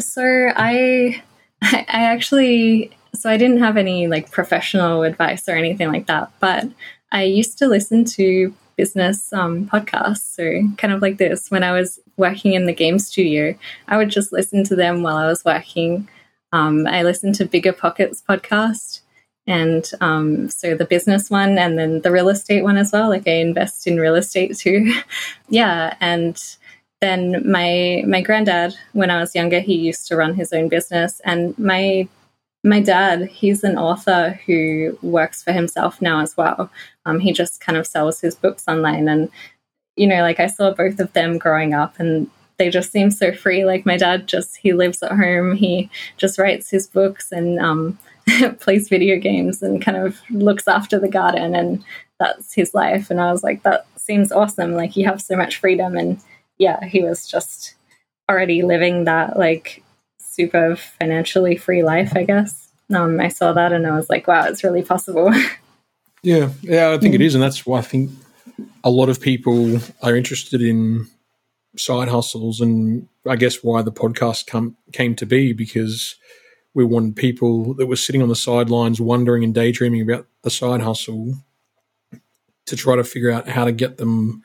So I *laughs* I actually so I didn't have any like professional advice or anything like that, but I used to listen to business um, podcasts. So kind of like this when I was working in the game studio, I would just listen to them while I was working. Um, I listen to BiggerPockets podcast and um, so the business one and then the real estate one as well. Like I invest in real estate too. *laughs* yeah, and then my my granddad, when I was younger, he used to run his own business, and my my dad, he's an author who works for himself now as well. Um, he just kind of sells his books online, and you know, like I saw both of them growing up, and they just seem so free. Like my dad, just he lives at home, he just writes his books and um, *laughs* plays video games, and kind of looks after the garden, and that's his life. And I was like, that seems awesome. Like you have so much freedom and yeah, he was just already living that like super financially free life, I guess. Um, I saw that and I was like, wow, it's really possible. *laughs* yeah, yeah, I think it is, and that's why I think a lot of people are interested in side hustles, and I guess why the podcast come came to be because we wanted people that were sitting on the sidelines, wondering and daydreaming about the side hustle, to try to figure out how to get them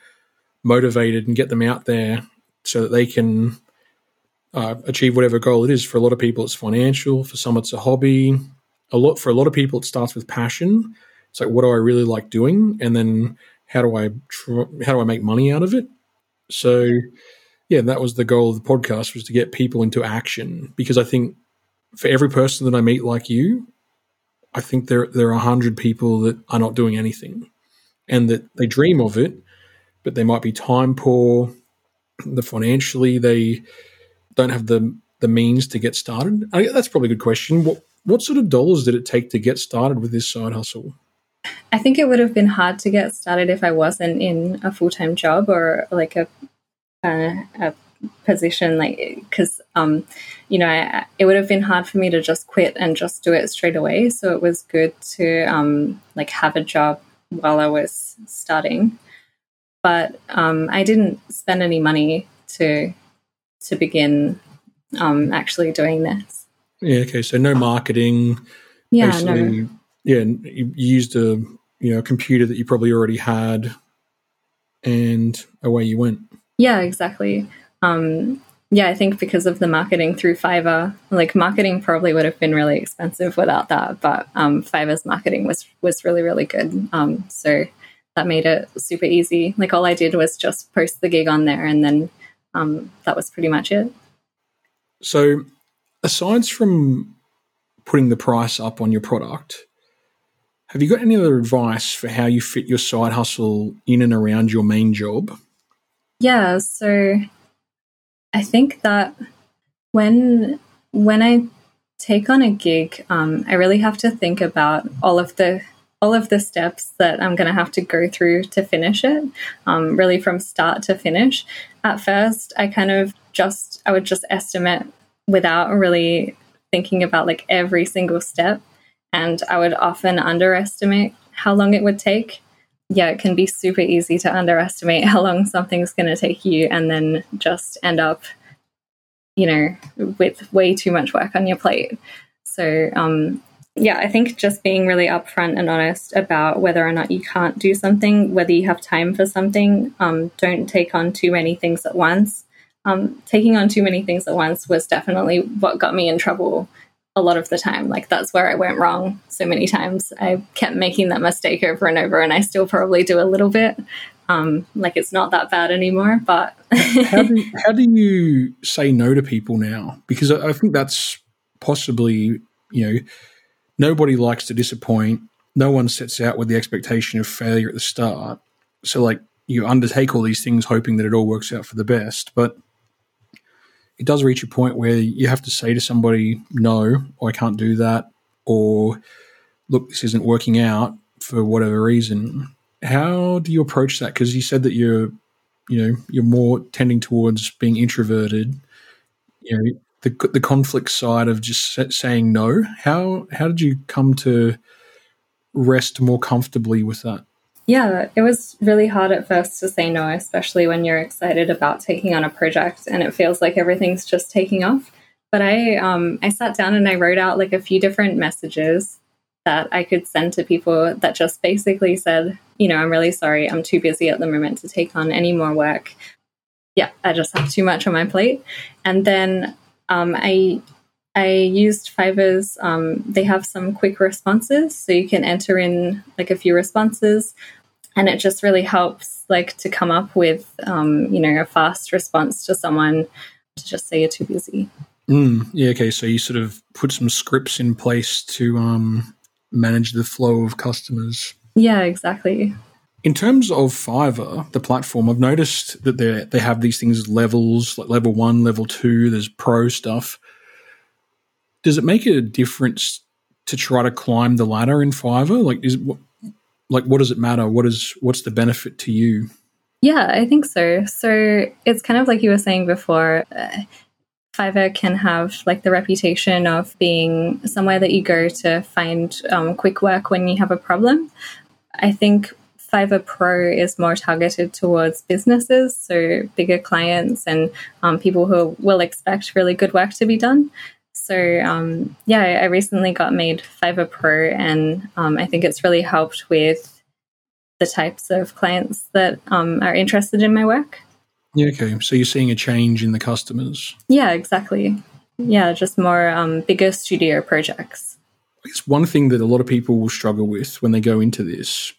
motivated and get them out there so that they can uh, achieve whatever goal it is. For a lot of people, it's financial. For some, it's a hobby. A lot for a lot of people, it starts with passion. It's like, what do I really like doing, and then how do I tr- how do I make money out of it? So, yeah, that was the goal of the podcast was to get people into action because I think for every person that I meet like you, I think there there are a hundred people that are not doing anything, and that they dream of it, but they might be time poor. The financially, they don't have the the means to get started. I, that's probably a good question. What what sort of dollars did it take to get started with this side hustle? I think it would have been hard to get started if I wasn't in a full time job or like a, a, a position, like because um, you know I, it would have been hard for me to just quit and just do it straight away. So it was good to um, like have a job while I was studying but um, I didn't spend any money to to begin um, actually doing this. Yeah. Okay. So no marketing. Yeah. No. Yeah. You used a you know a computer that you probably already had, and away you went. Yeah. Exactly. Um, yeah, I think because of the marketing through Fiverr, like marketing probably would have been really expensive without that. But um, Fiverr's marketing was was really really good. Um, so that made it super easy. Like all I did was just post the gig on there, and then um, that was pretty much it. So, aside from putting the price up on your product, have you got any other advice for how you fit your side hustle in and around your main job? Yeah, so I think that when when I take on a gig, um, I really have to think about all of the all of the steps that I'm going to have to go through to finish it, um, really from start to finish. At first, I kind of just, I would just estimate without really thinking about like every single step. And I would often underestimate how long it would take. Yeah, it can be super easy to underestimate how long something's going to take you and then just end up, you know, with way too much work on your plate. So, um, yeah, I think just being really upfront and honest about whether or not you can't do something, whether you have time for something, um, don't take on too many things at once. Um, taking on too many things at once was definitely what got me in trouble a lot of the time. Like that's where I went wrong so many times. I kept making that mistake over and over, and I still probably do a little bit. Um, like it's not that bad anymore, but *laughs* how, do, how do you say no to people now? Because I, I think that's possibly you know nobody likes to disappoint. No one sets out with the expectation of failure at the start. So, like, you undertake all these things hoping that it all works out for the best. But it does reach a point where you have to say to somebody, no, I can't do that, or look, this isn't working out for whatever reason. How do you approach that? Because you said that you're, you know, you're more tending towards being introverted. You know, the the conflict side of just saying no. How how did you come to rest more comfortably with that? Yeah, it was really hard at first to say no, especially when you're excited about taking on a project and it feels like everything's just taking off. But I um, I sat down and I wrote out like a few different messages that I could send to people that just basically said, you know, I'm really sorry, I'm too busy at the moment to take on any more work. Yeah, I just have too much on my plate. And then um, I I used Fiverr's. Um, they have some quick responses, so you can enter in like a few responses, and it just really helps like to come up with um, you know a fast response to someone to just say you're too busy. Mm, yeah. Okay. So you sort of put some scripts in place to um, manage the flow of customers. Yeah. Exactly. In terms of Fiverr, the platform, I've noticed that they they have these things levels, like level one, level two. There's pro stuff. Does it make a difference to try to climb the ladder in Fiverr? Like, is like what does it matter? What is what's the benefit to you? Yeah, I think so. So it's kind of like you were saying before. Uh, Fiverr can have like the reputation of being somewhere that you go to find um, quick work when you have a problem. I think Fiverr Pro is more targeted towards businesses, so bigger clients and um, people who will expect really good work to be done. So, um, yeah, I recently got made Fiverr Pro, and um, I think it's really helped with the types of clients that um, are interested in my work. Yeah, okay. So you're seeing a change in the customers? Yeah, exactly. Yeah, just more um, bigger studio projects. It's one thing that a lot of people will struggle with when they go into this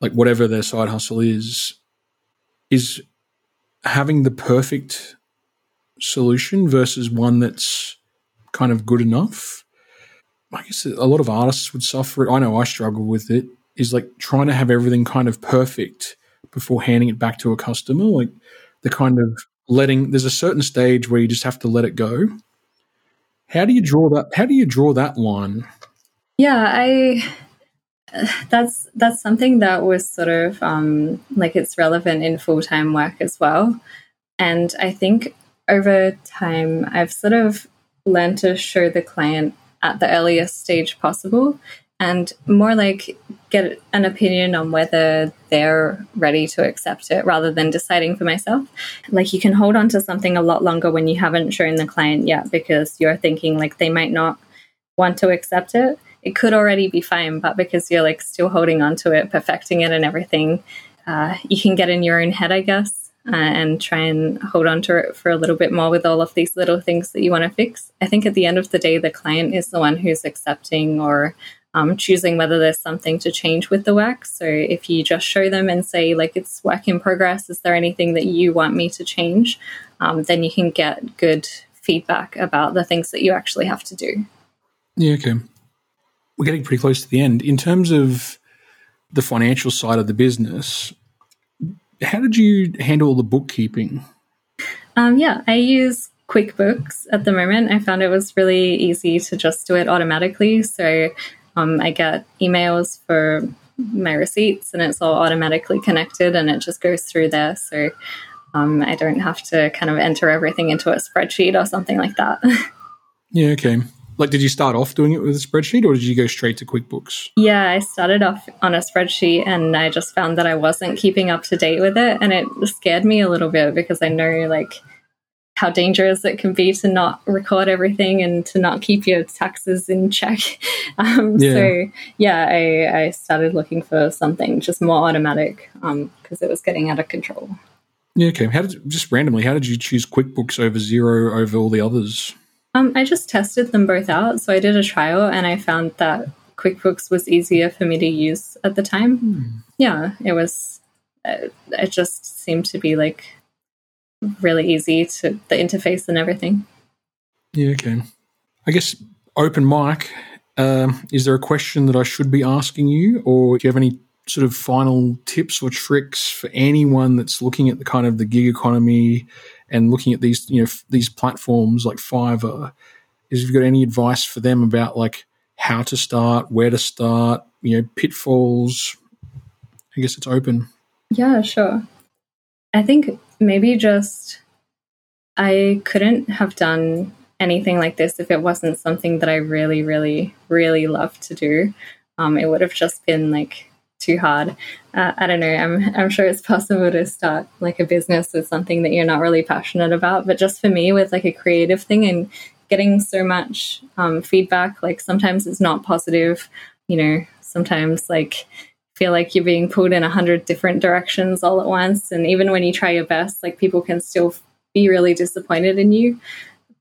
like whatever their side hustle is, is having the perfect solution versus one that's kind of good enough. I guess a lot of artists would suffer it. I know I struggle with it. Is like trying to have everything kind of perfect before handing it back to a customer. Like the kind of letting. There's a certain stage where you just have to let it go. How do you draw that? How do you draw that line? Yeah, I that's that's something that was sort of um, like it's relevant in full time work as well. And I think over time, I've sort of learned to show the client at the earliest stage possible and more like get an opinion on whether they're ready to accept it rather than deciding for myself. Like you can hold on to something a lot longer when you haven't shown the client yet because you're thinking like they might not want to accept it it could already be fine, but because you're like still holding on to it, perfecting it, and everything, uh, you can get in your own head, I guess, uh, and try and hold on to it for a little bit more with all of these little things that you want to fix. I think at the end of the day, the client is the one who's accepting or um, choosing whether there's something to change with the work. So if you just show them and say, like, it's work in progress, is there anything that you want me to change? Um, then you can get good feedback about the things that you actually have to do. Yeah, okay we're getting pretty close to the end. In terms of the financial side of the business, how did you handle the bookkeeping? Um, yeah, I use QuickBooks at the moment. I found it was really easy to just do it automatically. So um, I get emails for my receipts and it's all automatically connected and it just goes through there. So um, I don't have to kind of enter everything into a spreadsheet or something like that. *laughs* yeah, okay. Like, did you start off doing it with a spreadsheet or did you go straight to QuickBooks? Yeah, I started off on a spreadsheet and I just found that I wasn't keeping up to date with it. And it scared me a little bit because I know, like, how dangerous it can be to not record everything and to not keep your taxes in check. *laughs* Um, yeah. So, yeah, I, I started looking for something just more automatic because um, it was getting out of control. Yeah, okay. How did just randomly? How did you choose QuickBooks over Xero over all the others? Um, I just tested them both out. So I did a trial and I found that QuickBooks was easier for me to use at the time. Hmm. Yeah, it was, uh, it just seemed to be like really easy to the interface and everything. Yeah, okay. I guess open mic. Um, is there a question that I should be asking you, or do you have any sort of final tips or tricks for anyone that's looking at the kind of the gig economy and looking at these you know f- these platforms like Fiverr, is if you've got any advice for them about like how to start, where to start, you know, pitfalls. I guess it's open. Yeah, sure. I think maybe just I couldn't have done anything like this if it wasn't something that I really, really, really love to do. Um, it would have just been like too hard. Uh, I don't know. I'm I'm sure it's *laughs* possible to start like a business with something that you're not really passionate about, but just for me, with like a creative thing and getting so much um, feedback, like sometimes it's not positive. You know, sometimes like feel like you're being pulled in a hundred different directions all at once, and even when you try your best, like people can still be really disappointed in you.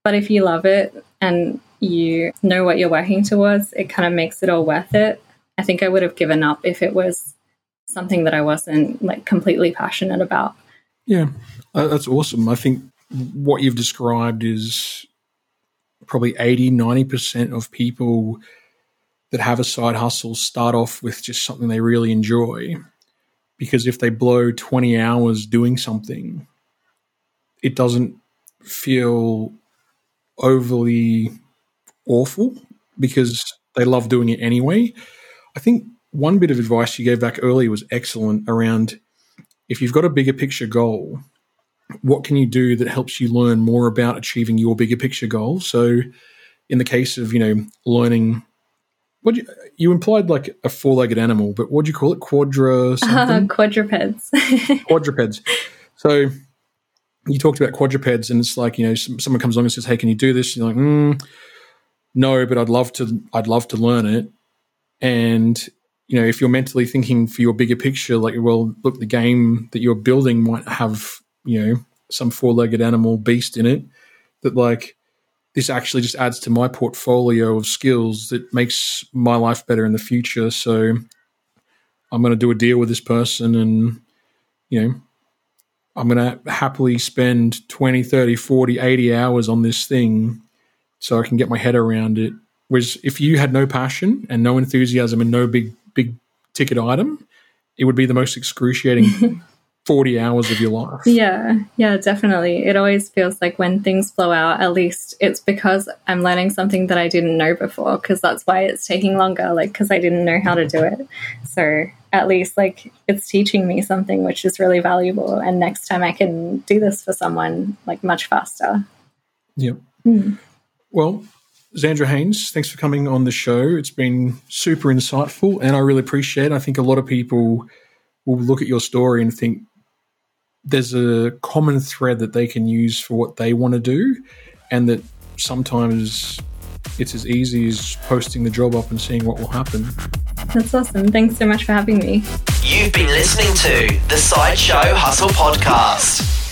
But if you love it and you know what you're working towards, it kind of makes it all worth it. I think I would have given up if it was something that I wasn't like completely passionate about. Yeah, uh, that's awesome. I think what you've described is probably 80, 90% of people that have a side hustle start off with just something they really enjoy. Because if they blow 20 hours doing something, it doesn't feel overly awful because they love doing it anyway. I think one bit of advice you gave back earlier was excellent around if you've got a bigger picture goal, what can you do that helps you learn more about achieving your bigger picture goal? So, in the case of you know learning, what you, you implied like a four legged animal, but what do you call it? Quadra something? Uh, *laughs* quadrupeds. *laughs* quadrupeds. So you talked about quadrupeds, and it's like you know some, someone comes along and says, "Hey, can you do this?" And you're like, mm, "No, but I'd love to. I'd love to learn it." And you know, if you're mentally thinking for your bigger picture, like, well, look, the game that you're building might have you know some four-legged animal beast in it that like this actually just adds to my portfolio of skills that makes my life better in the future so i'm going to do a deal with this person and you know I'm going to happily spend 20, 30, 40, 80 hours on this thing so I can get my head around it. Whereas if you had no passion and no enthusiasm and no big, big ticket item, it would be the most excruciating *laughs* 40 hours of your life. Yeah, yeah, definitely. It always feels like when things flow out, at least it's because I'm learning something that I didn't know before, because that's why it's taking longer, like, because I didn't know how to do it. So at least, like, it's teaching me something which is really valuable. And next time I can do this for someone, like, much faster. Yep. Mm. Well, Xandra Haynes, thanks for coming on the show. It's been super insightful, and I really appreciate it. I think a lot of people will look at your story and think, there's a common thread that they can use for what they want to do, and that sometimes it's as easy as posting the job up and seeing what will happen. That's awesome. Thanks so much for having me. You've been listening to the Sideshow Hustle Podcast.